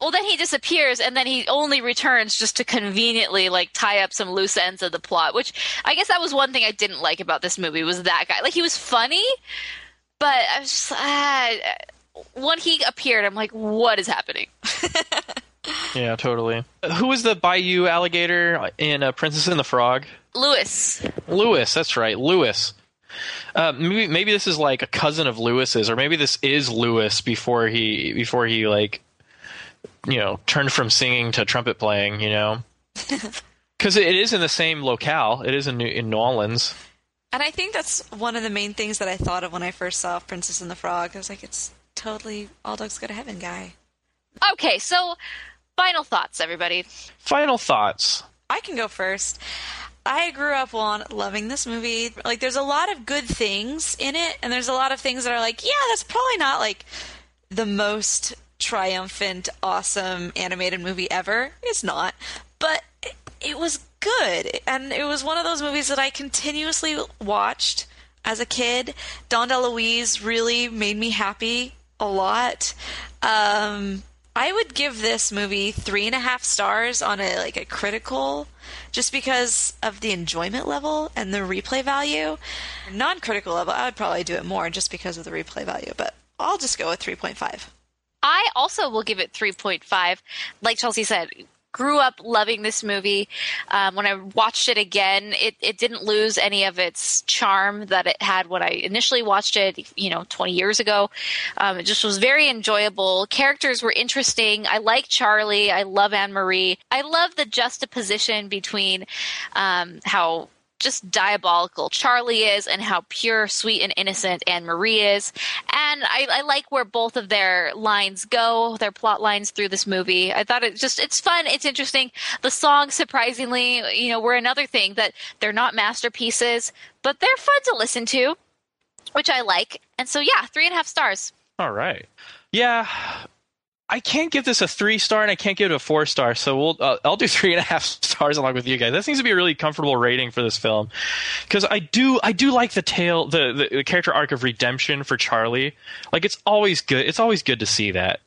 well, then he disappears, and then he only returns just to conveniently like tie up some loose ends of the plot. Which I guess that was one thing I didn't like about this movie was that guy. Like he was funny, but I was just ah, when he appeared, I'm like, what is happening? (laughs) Yeah, totally. Who was the Bayou alligator in uh, Princess and the Frog? Lewis. Lewis, that's right, Lewis. Uh, maybe maybe this is like a cousin of Lewis's, or maybe this is Lewis before he before he like you know turned from singing to trumpet playing. You know, (laughs) because it is in the same locale. It is in New, in New Orleans. And I think that's one of the main things that I thought of when I first saw Princess and the Frog. I was like, it's totally All Dogs Go to Heaven guy. Okay, so final thoughts, everybody. Final thoughts. I can go first. I grew up on loving this movie. Like, there's a lot of good things in it, and there's a lot of things that are like, yeah, that's probably not like the most triumphant, awesome animated movie ever. It's not, but it, it was good, and it was one of those movies that I continuously watched as a kid. Dom DeLuise really made me happy a lot. Um, I would give this movie three and a half stars on a like a critical, just because of the enjoyment level and the replay value. Non-critical level, I would probably do it more just because of the replay value, but I'll just go with three point five. I also will give it 3.5. Like Chelsea said, grew up loving this movie. Um, when I watched it again, it, it didn't lose any of its charm that it had when I initially watched it, you know, 20 years ago. Um, it just was very enjoyable. Characters were interesting. I like Charlie. I love Anne Marie. I love the juxtaposition between um, how just diabolical Charlie is and how pure, sweet, and innocent Anne Marie is. And I, I like where both of their lines go, their plot lines through this movie. I thought it just, it's fun, it's interesting. The songs, surprisingly, you know, were another thing that they're not masterpieces, but they're fun to listen to, which I like. And so, yeah, three and a half stars. All right. Yeah. I can't give this a three star and I can't give it a four star, so we'll uh, I'll do (laughs) three and a half stars along with you guys. That seems to be a really comfortable rating for this film because I do I do like the tale the, the the character arc of redemption for Charlie. Like it's always good. It's always good to see that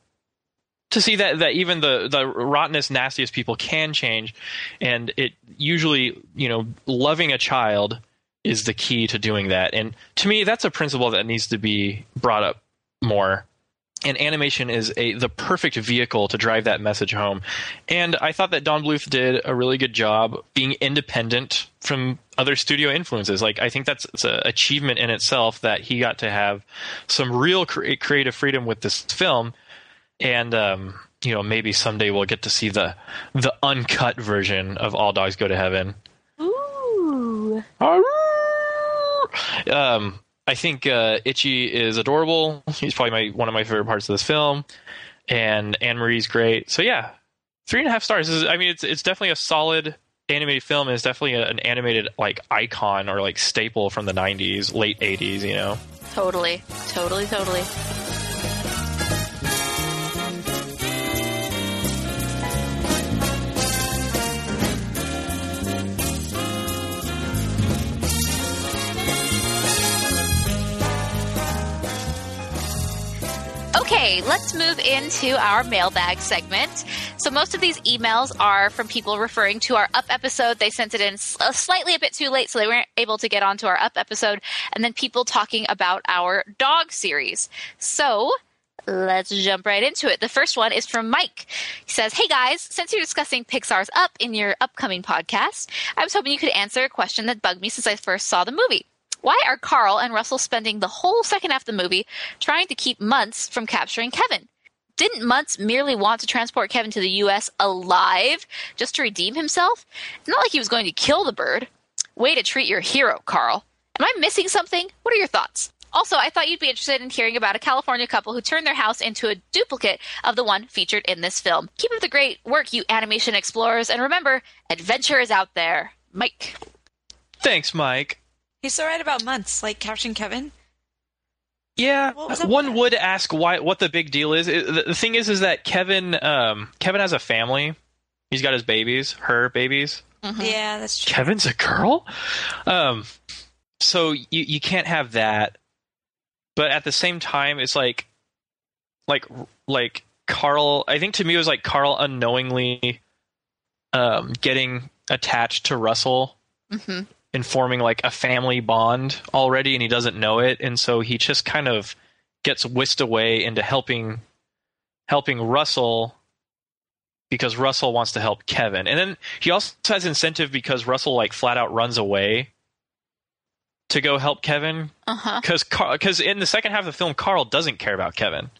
to see that that even the the rottenest nastiest people can change, and it usually you know loving a child is the key to doing that. And to me, that's a principle that needs to be brought up more and animation is a the perfect vehicle to drive that message home. And I thought that Don Bluth did a really good job being independent from other studio influences. Like I think that's it's an achievement in itself that he got to have some real cre- creative freedom with this film. And um, you know, maybe someday we'll get to see the the uncut version of All Dogs Go to Heaven. Ooh. Um, I think uh, Itchy is adorable. He's probably my one of my favorite parts of this film, and Anne Marie's great. So yeah, three and a half stars. Is, I mean, it's it's definitely a solid animated film, it's definitely a, an animated like icon or like staple from the '90s, late '80s. You know. Totally. Totally, totally. Okay, let's move into our mailbag segment. So most of these emails are from people referring to our up episode. They sent it in uh, slightly a bit too late, so they weren't able to get onto our up episode. And then people talking about our dog series. So let's jump right into it. The first one is from Mike. He says, Hey guys, since you're discussing Pixar's Up in your upcoming podcast, I was hoping you could answer a question that bugged me since I first saw the movie. Why are Carl and Russell spending the whole second half of the movie trying to keep Muntz from capturing Kevin? Didn't Muntz merely want to transport Kevin to the U.S. alive just to redeem himself? It's not like he was going to kill the bird. Way to treat your hero, Carl. Am I missing something? What are your thoughts? Also, I thought you'd be interested in hearing about a California couple who turned their house into a duplicate of the one featured in this film. Keep up the great work, you animation explorers, and remember, adventure is out there. Mike. Thanks, Mike. He's so right about Muntz, like capturing Kevin. Yeah, What was up one would ask why what the big deal is. It- the, the thing is, is that Kevin um, Kevin has a family. He's got his babies, her babies. Yeah, that's true. Kevin's a girl, um, so you you can't have that. But at the same time, it's like, like like Carl. I think to me it was like Carl unknowingly, um, getting attached to Russell hmm and forming like a family bond already and he doesn't know it and so he just kind of gets whisked away into helping helping Russell because Russell wants to help Kevin. And then he also has incentive because Russell like flat out runs away to go help Kevin Uh huh. cuz cuz in the second half of the film Carl doesn't care about Kevin.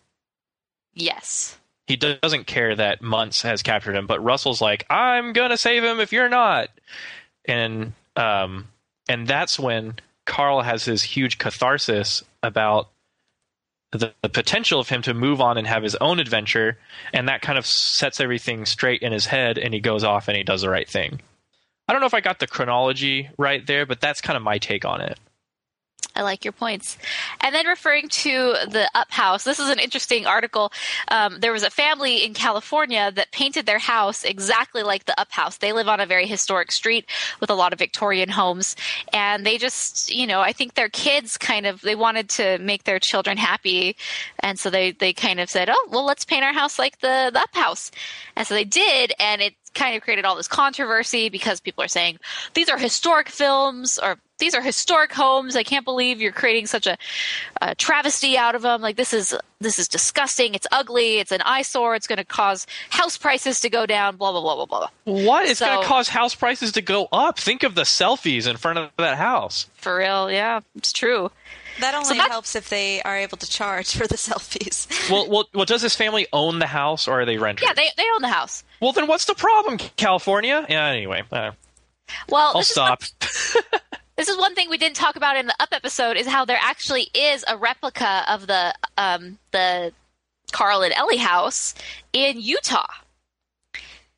Yes. He doesn't care that Muntz has captured him, but Russell's like, "I'm going to save him if you're not." And um and that's when Carl has his huge catharsis about the, the potential of him to move on and have his own adventure, and that kind of sets everything straight in his head, and he goes off and he does the right thing. I don't know if I got the chronology right there, but that's kind of my take on it. I like your points. And then referring to the Up House, this is an interesting article. Um, there was a family in California that painted their house exactly like the Up House. They live on a very historic street with a lot of Victorian homes, and they just, you know, I think their kids kind of they wanted to make their children happy, and so they they kind of said, oh well, let's paint our house like the the Up House, and so they did, and it kind of created all this controversy because people are saying these are historic films or these are historic homes. I can't believe you're creating such a, a travesty out of them. Like this is this is disgusting. It's ugly. It's an eyesore. It's going to cause house prices to go down. Blah blah blah blah blah. What? It's going to cause house prices to go up. Think of the selfies in front of that house. For real, yeah, it's true. That only that's- helps if they are able to charge for the (laughs) selfies. Well, well, well, does this family own the house or are they renters? Yeah, they they own the house. Well, then what's the problem, California? Yeah. Anyway, uh, Well, I'll this is stop. (laughs) This is one thing we didn't talk about in the Up episode is how there actually is a replica of the um, the Carl and Ellie house in Utah.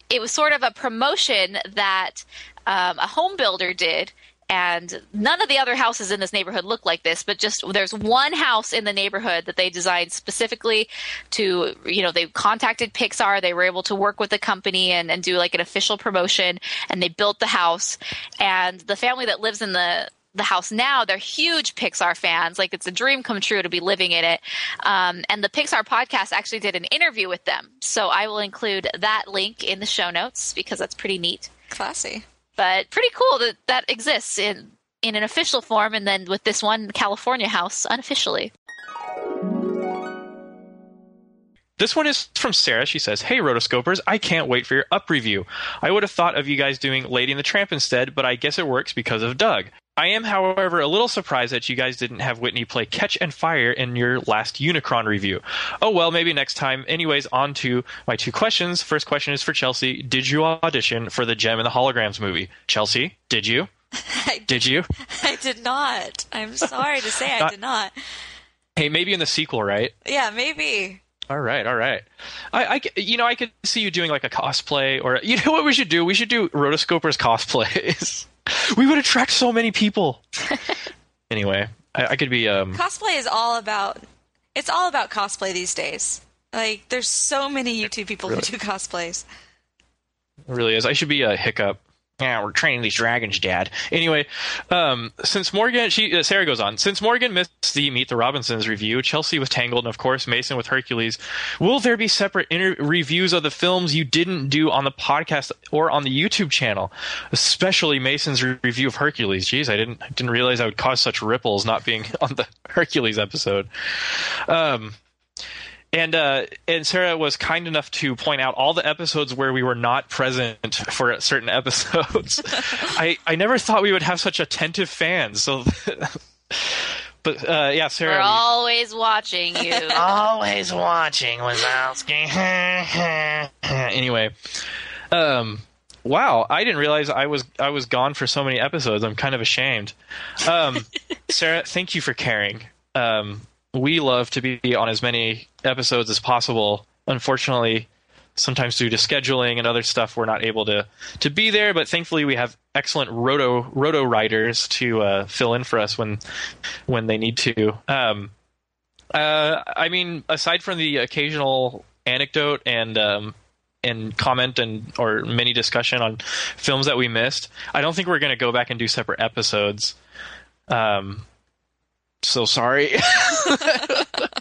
It was sort of a promotion that um, a home builder did, and none of the other houses in this neighborhood look like this. But just there's one house in the neighborhood that they designed specifically to, you know, they contacted Pixar. They were able to work with the company and, and do like an official promotion, and they built the house. And the family that lives in the the house now, they're huge Pixar fans. Like it's a dream come true to be living in it. Um, and the Pixar podcast actually did an interview with them. So I will include that link in the show notes because that's pretty neat. Classy. But pretty cool that that exists in in an official form, and then with this one California house unofficially. This one is from Sarah. She says, Hey, Rotoscopers, I can't wait for your up review. I would have thought of you guys doing Lady and the Tramp instead, but I guess it works because of Doug. I am, however, a little surprised that you guys didn't have Whitney play Catch and Fire in your last Unicorn review. Oh well, maybe next time. Anyways, on to my two questions. First question is for Chelsea. Did you audition for the Jem and the Holograms movie? Chelsea, did you? I, (laughs) Did you? I did not. I'm sorry to say I did not. Hey, maybe in the sequel, right? Yeah, maybe. All right, all right. I, I, you know, I could see you doing like a cosplay, or you know what we should do? We should do rotoscopers cosplays. (laughs) we would attract so many people. (laughs) anyway, I, I could be. Um, Cosplay is all about. It's all about cosplay these days. Like, there's so many YouTube people who do cosplays. it really is. I should be a hiccup. Yeah, we're training these dragons, Dad. Anyway, um, since Morgan, she uh, Sarah goes on. Since Morgan missed the Meet the Robinsons review, Chelsea with Tangled, and of course Mason with Hercules, will there be separate inter- reviews of the films you didn't do on the podcast or on the YouTube channel? Especially Mason's re- review of Hercules. Jeez, I didn't didn't realize I would cause such ripples not being (laughs) on the Hercules episode. Um, and uh, and Sarah was kind enough to point out all the episodes where we were not present for certain (laughs) episodes. I I never thought we would have such attentive fans. So, (laughs) but uh, yeah, Sarah. We're we- always watching you. (laughs) always watching Wazowski. anyway, um, wow, I didn't realize I was I was gone for so many episodes. I'm kind of ashamed. Um, Sarah, thank you for caring. Um, we love to be on as many episodes as possible. Unfortunately, sometimes due to scheduling and other stuff, we're not able to to be there. But thankfully, we have excellent roto roto writers to uh, fill in for us when when they need to. Um, Uh, I mean, aside from the occasional anecdote and um, and comment and or mini discussion on films that we missed, I don't think we're going to go back and do separate episodes. Um, so sorry. (laughs)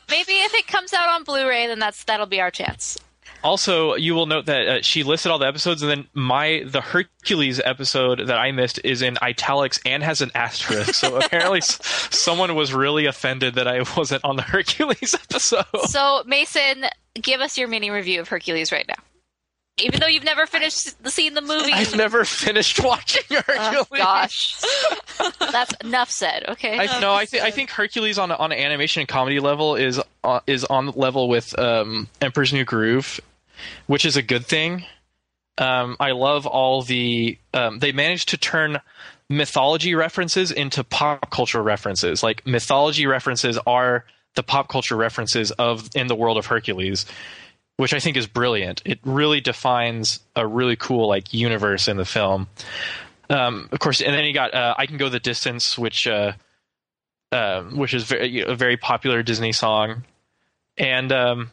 Maybe if it comes out on Blu-ray, then that's that'll be our chance. also, you will note that uh, she listed all the episodes, and then my the Hercules episode that I missed is in italics and has an asterisk. So (laughs) apparently, s- someone was really offended that I wasn't on the (laughs) Hercules episode. So Mason, give us your mini review of Hercules right now. Even though you've never finished the seeing the movie. I've never finished watching (laughs) Hercules. Oh, gosh, (laughs) that's enough said. Okay. I, no, I, th- I think Hercules on on an animation and comedy level is uh, is on level with um, Emperor's New Groove, which is a good thing. Um, I love all the um, they managed to turn mythology references into pop culture references. Like mythology references are the pop culture references of in the world of Hercules, which I think is brilliant. It really defines a really cool like universe in the film. Um, of course, and then you got uh, "I Can Go the Distance," which uh, um, which is very, a very popular Disney song, and um,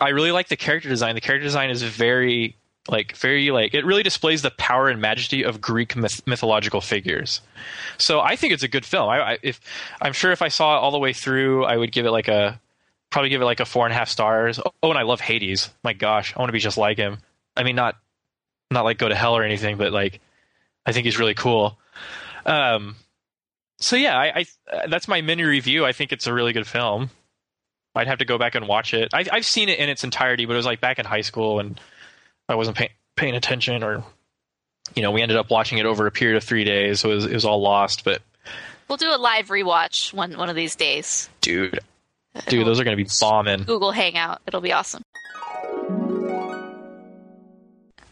I really like the character design. The character design is very like very like it really displays the power and majesty of Greek myth- mythological figures. So I think it's a good film. I, I if I'm sure if I saw it all the way through, I would give it like a probably give it like a four and a half stars. Oh, and I love Hades. My gosh, I want to be just like him. I mean, not not like go to hell or anything, but like I think he's really cool. Um, so yeah, I, I that's my mini review. I think it's a really good film. I'd have to go back and watch it. I, I've seen it in its entirety, but it was like back in high school, and I wasn't pay, paying attention, or you know, we ended up watching it over a period of three days, so it was, it was all lost. But We'll do a live rewatch one one of these days. dude, dude, those are gonna be bombing. Google Hangout. It'll be awesome.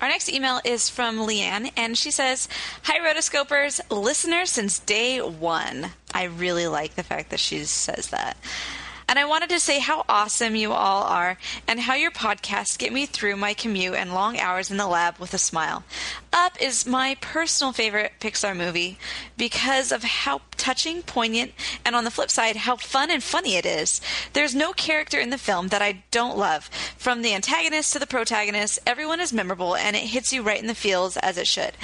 Our next email is from Leanne, and she says, Hi, Rotoscopers, listener since day one. I really like the fact that she says that. And I wanted to say how awesome you all are and how your podcasts get me through my commute and long hours in the lab with a smile. Up is my personal favorite Pixar movie because of how touching, poignant, and on the flip side, how fun and funny it is. There's no character in the film that I don't love. From the antagonist to the protagonist, everyone is memorable and it hits you right in the feels as it should.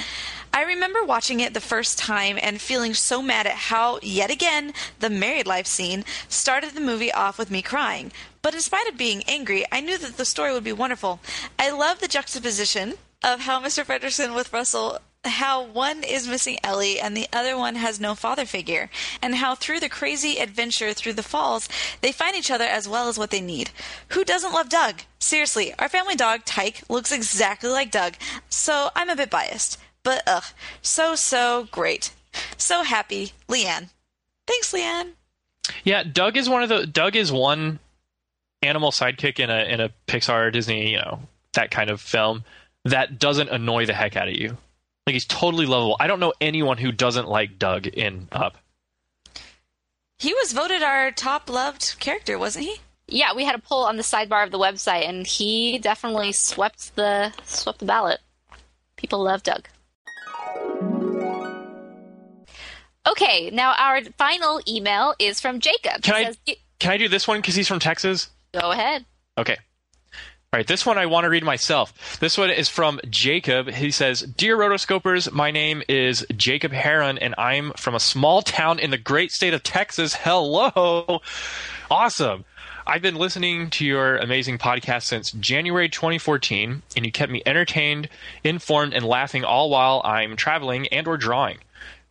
I remember watching it the first time and feeling so mad at how, yet again, the married life scene started the movie off with me crying. But in spite of being angry, I knew that the story would be wonderful. I love the juxtaposition of how Mr. Fredricksen with Russell how one is missing Ellie and the other one has no father figure, and how through the crazy adventure through the falls, they find each other as well as what they need. Who doesn't love Doug? Seriously, our family dog, Tyke, looks exactly like Doug, so I'm a bit biased. But ugh, so, so great. So happy. Leanne. Thanks, Leanne. Yeah, Doug is one of the Doug is one animal sidekick in a in a Pixar or Disney, you know, that kind of film that doesn't annoy the heck out of you. Like he's totally lovable. I don't know anyone who doesn't like Doug in Up. He was voted our top loved character, wasn't he? Yeah, we had a poll on the sidebar of the website, and he definitely swept the swept the ballot. People love Doug. Okay, now our final email is from Jacob. Can He I can I do this one because he's from Texas? Go ahead. Okay. All right, this one I want to read myself. This one is from Jacob. He says, Dear Rotoscopers, my name is Jacob Heron, and I'm from a small town in the great state of Texas. Hello. Awesome. I've been listening to your amazing podcast since January 2014, and you kept me entertained, informed, and laughing all while I'm traveling and or drawing.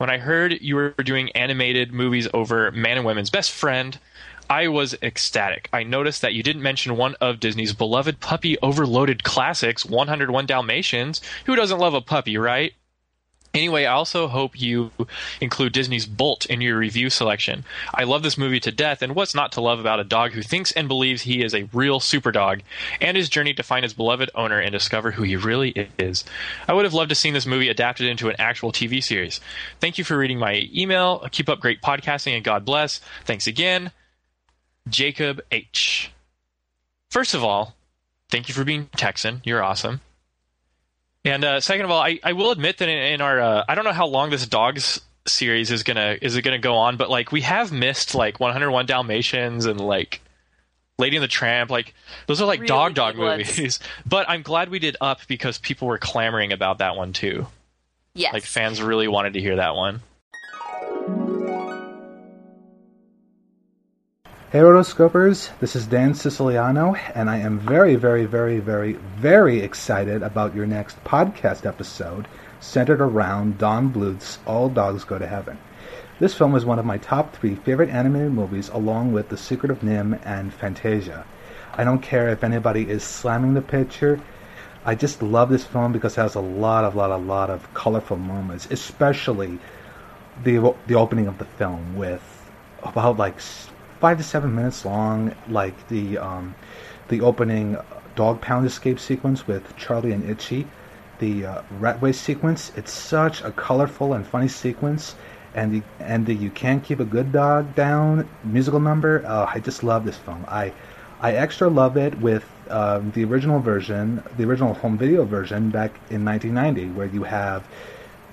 When I heard you were doing animated movies over Man and Women's Best Friend, I was ecstatic. I noticed that you didn't mention one of Disney's beloved puppy overloaded classics, 101 Dalmatians. Who doesn't love a puppy, right? Anyway, I also hope you include Disney's Bolt in your review selection. I love this movie to death, and what's not to love about a dog who thinks and believes he is a real super dog, and his journey to find his beloved owner and discover who he really is. I would have loved to see this movie adapted into an actual TV series. Thank you for reading my email. Keep up great podcasting, and God bless. Thanks again, Jacob H. First of all, thank you for being Texan. You're awesome. And uh, second of all, I, I will admit that in, in our uh, I don't know how long this dog's series is gonna is it gonna go on, but like we have missed like 101 Dalmatians and like Lady and the Tramp, like those are like Really dog dog ones. movies. (laughs) But I'm glad we did Up because people were clamoring about that one too. Yes. Like fans really wanted to hear that one. Hey rotoscopers, this is Dan Siciliano, and I am very, very, very, very, very excited about your next podcast episode centered around Don Bluth's All Dogs Go to Heaven. This film is one of my top three favorite animated movies, along with The Secret of NIMH and Fantasia. I don't care if anybody is slamming the picture. I just love this film because it has a lot of, lot, a lot of colorful moments, especially the the opening of the film with about like five to seven minutes long, like the um, the opening dog pound escape sequence with Charlie and Itchy, the uh, rat race sequence. It's such a colorful and funny sequence, and the and the you can't keep a good dog down musical number. Uh, I just love this film. I I extra love it with um, the original version, the original home video version back in 1990, where you have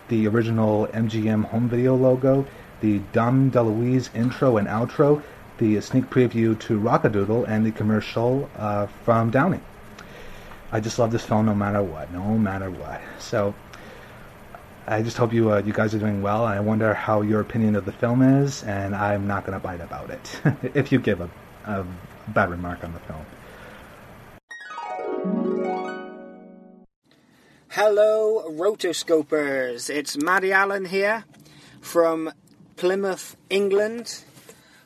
the original MGM home video logo, the Dom DeLuise intro and outro, the sneak preview to Rock-a-Doodle, and the commercial uh, from Downing. I just love this film no matter what, no matter what. So I just hope you uh, you guys are doing well. I wonder how your opinion of the film is, and I'm not going to bite about it (laughs) if you give a, a bad remark on the film. Hello, rotoscopers. It's Maddie Allen here from Plymouth, England.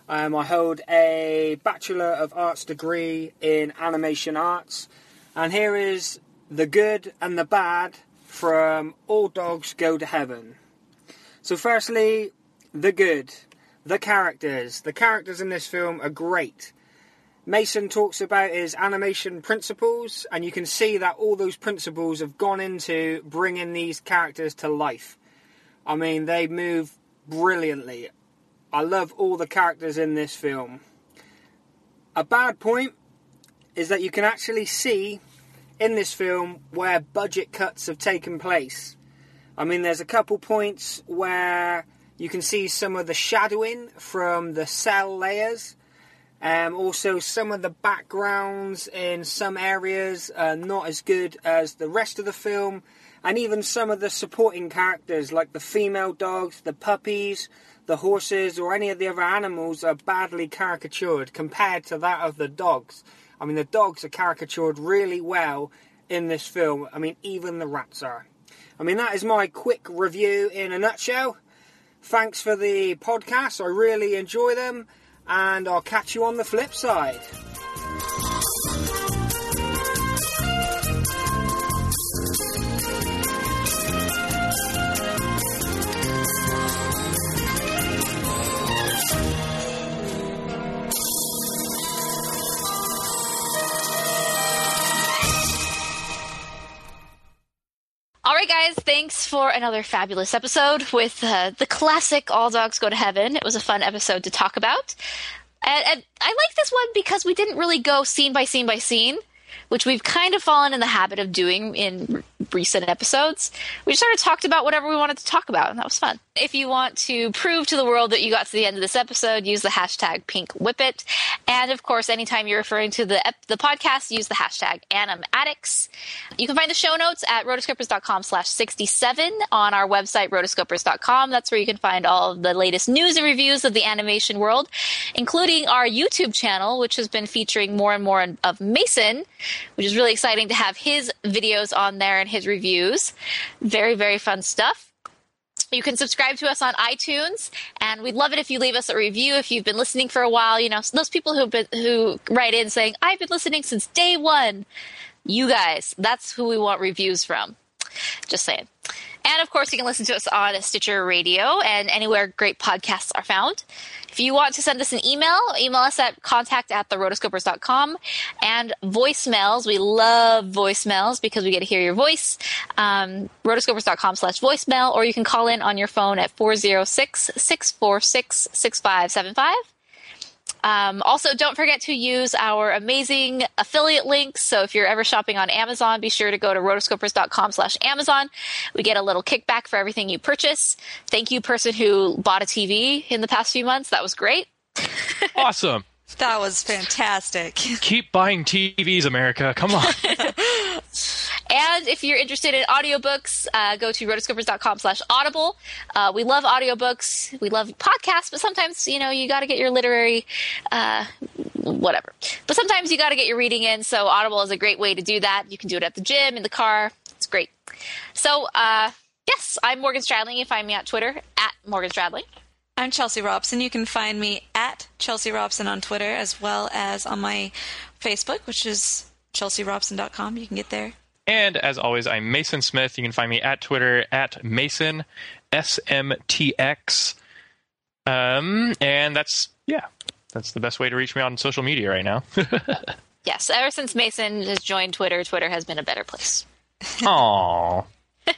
Um, I hold a Bachelor of Arts degree in Animation Arts, and here is the good and the bad from All Dogs Go to Heaven. So, firstly, the good, the characters. The characters in this film are great. Mason talks about his animation principles, and you can see that all those principles have gone into bringing these characters to life. I mean, they move brilliantly. I love all the characters in this film. A bad point is that you can actually see in this film where budget cuts have taken place. I mean, there's a couple points where you can see some of the shadowing from the cell layers. Um, also, some of the backgrounds in some areas are not as good as the rest of the film, and even some of the supporting characters, like the female dogs, the puppies, the horses, or any of the other animals, are badly caricatured compared to that of the dogs. I mean, the dogs are caricatured really well in this film. I mean, even the rats are. I mean, that is my quick review in a nutshell. Thanks for the podcast. I really enjoy them and I'll catch you on the flip side. All right, guys, thanks for another fabulous episode with uh, the classic All Dogs Go to Heaven. It was a fun episode to talk about. And, and I like this one because we didn't really go scene by scene by scene, which we've kind of fallen in the habit of doing in recent episodes. We just sort of talked about whatever we wanted to talk about, and that was fun. If you want to prove to the world that you got to the end of this episode, use the hashtag PinkWhippet. And of course, anytime you're referring to the the podcast, use the hashtag AnimAddicts. You can find the show notes at rotoscopers.com slash 67 on our website, rotoscopers.com. That's where you can find all of the latest news and reviews of the animation world, including our YouTube channel, which has been featuring more and more of Mason, which is really exciting to have his videos on there and his reviews. Very, very fun stuff. You can subscribe to us on iTunes, and we'd love it if you leave us a review. If you've been listening for a while, you know those people who who write in saying, "I've been listening since day one." You guys, that's who we want reviews from. Just saying. And of course, you can listen to us on Stitcher Radio and anywhere great podcasts are found. If you want to send us an email, email us at contact at therotoscopers.com. And voicemails, we love voicemails because we get to hear your voice. Um, rotoscopers.com slash voicemail, or you can call in on your phone at 406 646 6575. Um, also, don't forget to use our amazing affiliate links. So if you're ever shopping on Amazon, be sure to go to rotoscopers.com slash Amazon. We get a little kickback for everything you purchase. Thank you, person who bought a TV in the past few months. That was great. (laughs) Awesome. That was fantastic. Keep buying TVs, America. Come on. (laughs) And if you're interested in audiobooks, uh, go to rotoscopers.com slash audible. Uh, we love audiobooks. We love podcasts, but sometimes, you know, you got to get your literary, uh, whatever. But sometimes you got to get your reading in. So Audible is a great way to do that. You can do it at the gym, in the car. It's great. So, uh, yes, I'm Morgan Stradling. You find me at Twitter at Morgan Stradling. I'm Chelsea Robson. You can find me at Chelsea Robson on Twitter as well as on my Facebook, which is chelsearobson.com. You can get there. And as always, I'm Mason Smith. You can find me at Twitter at Mason SMTX. Um, and that's yeah, that's the best way to reach me on social media right now. (laughs) Yes, ever since Mason has joined Twitter, Twitter has been a better place. (laughs) Aww. Uh,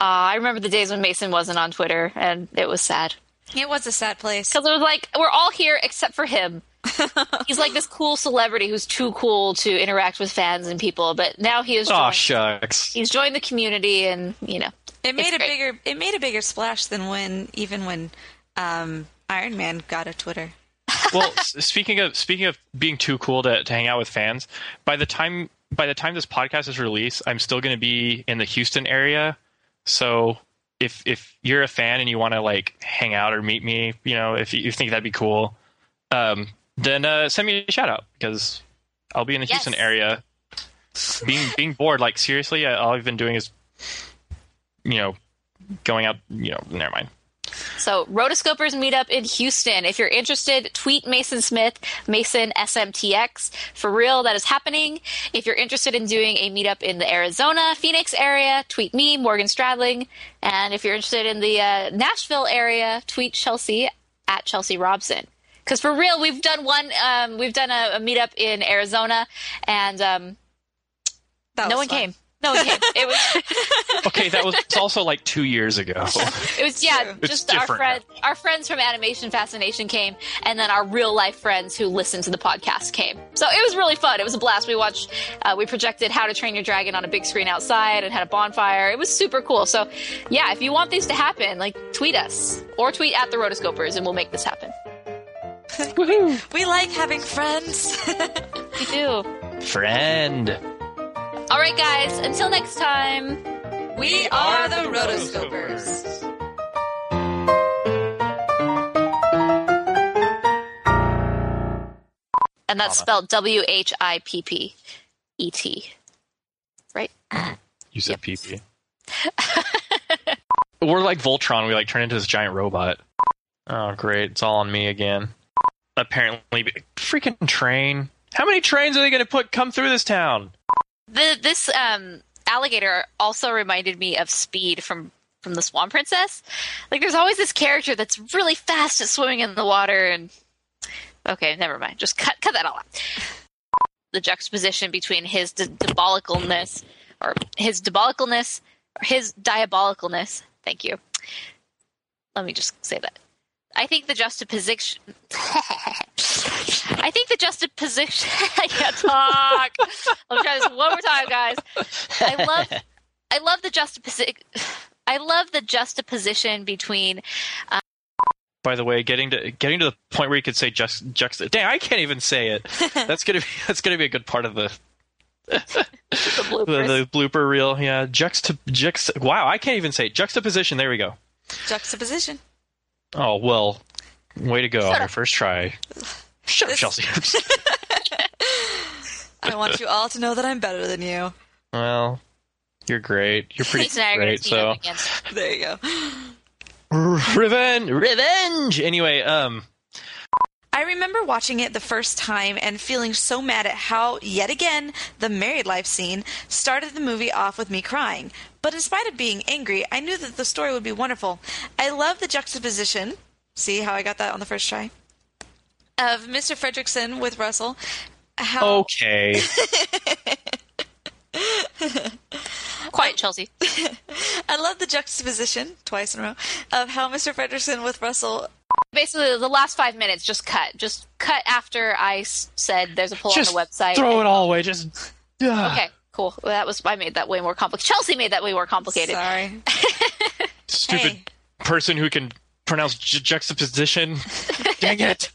I remember the days when Mason wasn't on Twitter, and it was sad. It was a sad place. Because it was like, we're all here except for him. (laughs) He's like this cool celebrity who's too cool to interact with fans and people, but now he is. Oh shucks. he's joined the community, and you know, It made a great. bigger it made a bigger splash than when even when um, Iron Man got a Twitter. well, speaking of speaking of being too cool to, to hang out with fans, by the time by the time this podcast is released, I'm still going to be in the Houston area. So if if you're a fan and you want to like hang out or meet me, you know, if you, you think that'd be cool, um, then uh, send me a shout out because I'll be in the Yes. Houston area. Being being bored, like seriously, I, all I've been doing is, you know, going out. You know, never mind. So, Rotoscopers meetup in Houston. If you're interested, tweet Mason Smith, Mason SMTX. For real, that is happening. If you're interested in doing a meetup in the Arizona, Phoenix area, tweet me, Morgan Stradling. And if you're interested in the uh, Nashville area, tweet Chelsea at Chelsea Robson. Because for real, we've done one, um, we've done a, a meetup in Arizona, and um, That no one fun. came. No one came. It was. (laughs) Okay, that was also like two years ago. (laughs) It was yeah, It's just our different our friends from Animation Fascination came, and then our real life friends who listened to the podcast came. So it was really fun. It was a blast. We watched, uh, we projected How to Train Your Dragon on a big screen outside and had a bonfire. It was super cool. So yeah, if you want these to happen, like tweet us or tweet at the Rotoscopers, and we'll make this happen. (laughs) We like having friends. (laughs) We do. Friend. All right, guys. Until next time. we are the Rotoscopers. And that's spelled W H I P P E T. Right? You said PP. (laughs) We're like Voltron. We like turn into this giant robot. Oh, great! It's all on me again. Apparently, freaking train. How many trains are they going to put come through this town? The this um alligator also reminded me of Speed from from the Swan Princess. Like there's always this character that's really fast at swimming in the water and okay, never mind. Just cut cut that all out. The juxtaposition between his di- diabolicalness or his diabolicalness or his diabolicalness. Thank you. Let me just say that. I think the juxtaposition. (laughs) I think the juxtaposition. (laughs) I can't talk. I'll try this one more time, guys. I love, I love the juxtaposition. I love the juxtaposition between. Uh, By the way, getting to getting to the point where you could say just juxt. Dang, I can't even say it. (laughs) That's gonna be that's gonna be a good part of the The the, the blooper reel. Yeah, juxta juxt. Wow, I can't even say it. juxtaposition. There we go. Juxtaposition. Oh well, way to go Shut on your first try. Shut up, Chelsea. (laughs) I want you all to know that I'm better than you. well, you're great. You're pretty He's great. So There you go. revenge, revenge. Anyway, um, I remember watching it the first time and feeling so mad at how, yet again, the married life scene started the movie off with me crying. But in spite of being angry, I knew that the story would be wonderful. I love the juxtaposition. See how I got that on the first try? Of Mr. Fredricksen with Russell. How okay. (laughs) Quiet, Chelsea. (laughs) I love the juxtaposition, twice in a row, of how Mr. Fredricksen with Russell Basically, the last five minutes just cut. Just cut after I said there's a poll Just on the website. throw it all away. Just Okay, cool. Well, that was I made that way more complicated. Chelsea made that way more complicated. Sorry. (laughs) stupid Hey. person who can pronounce ju- juxtaposition. (laughs) Dang it!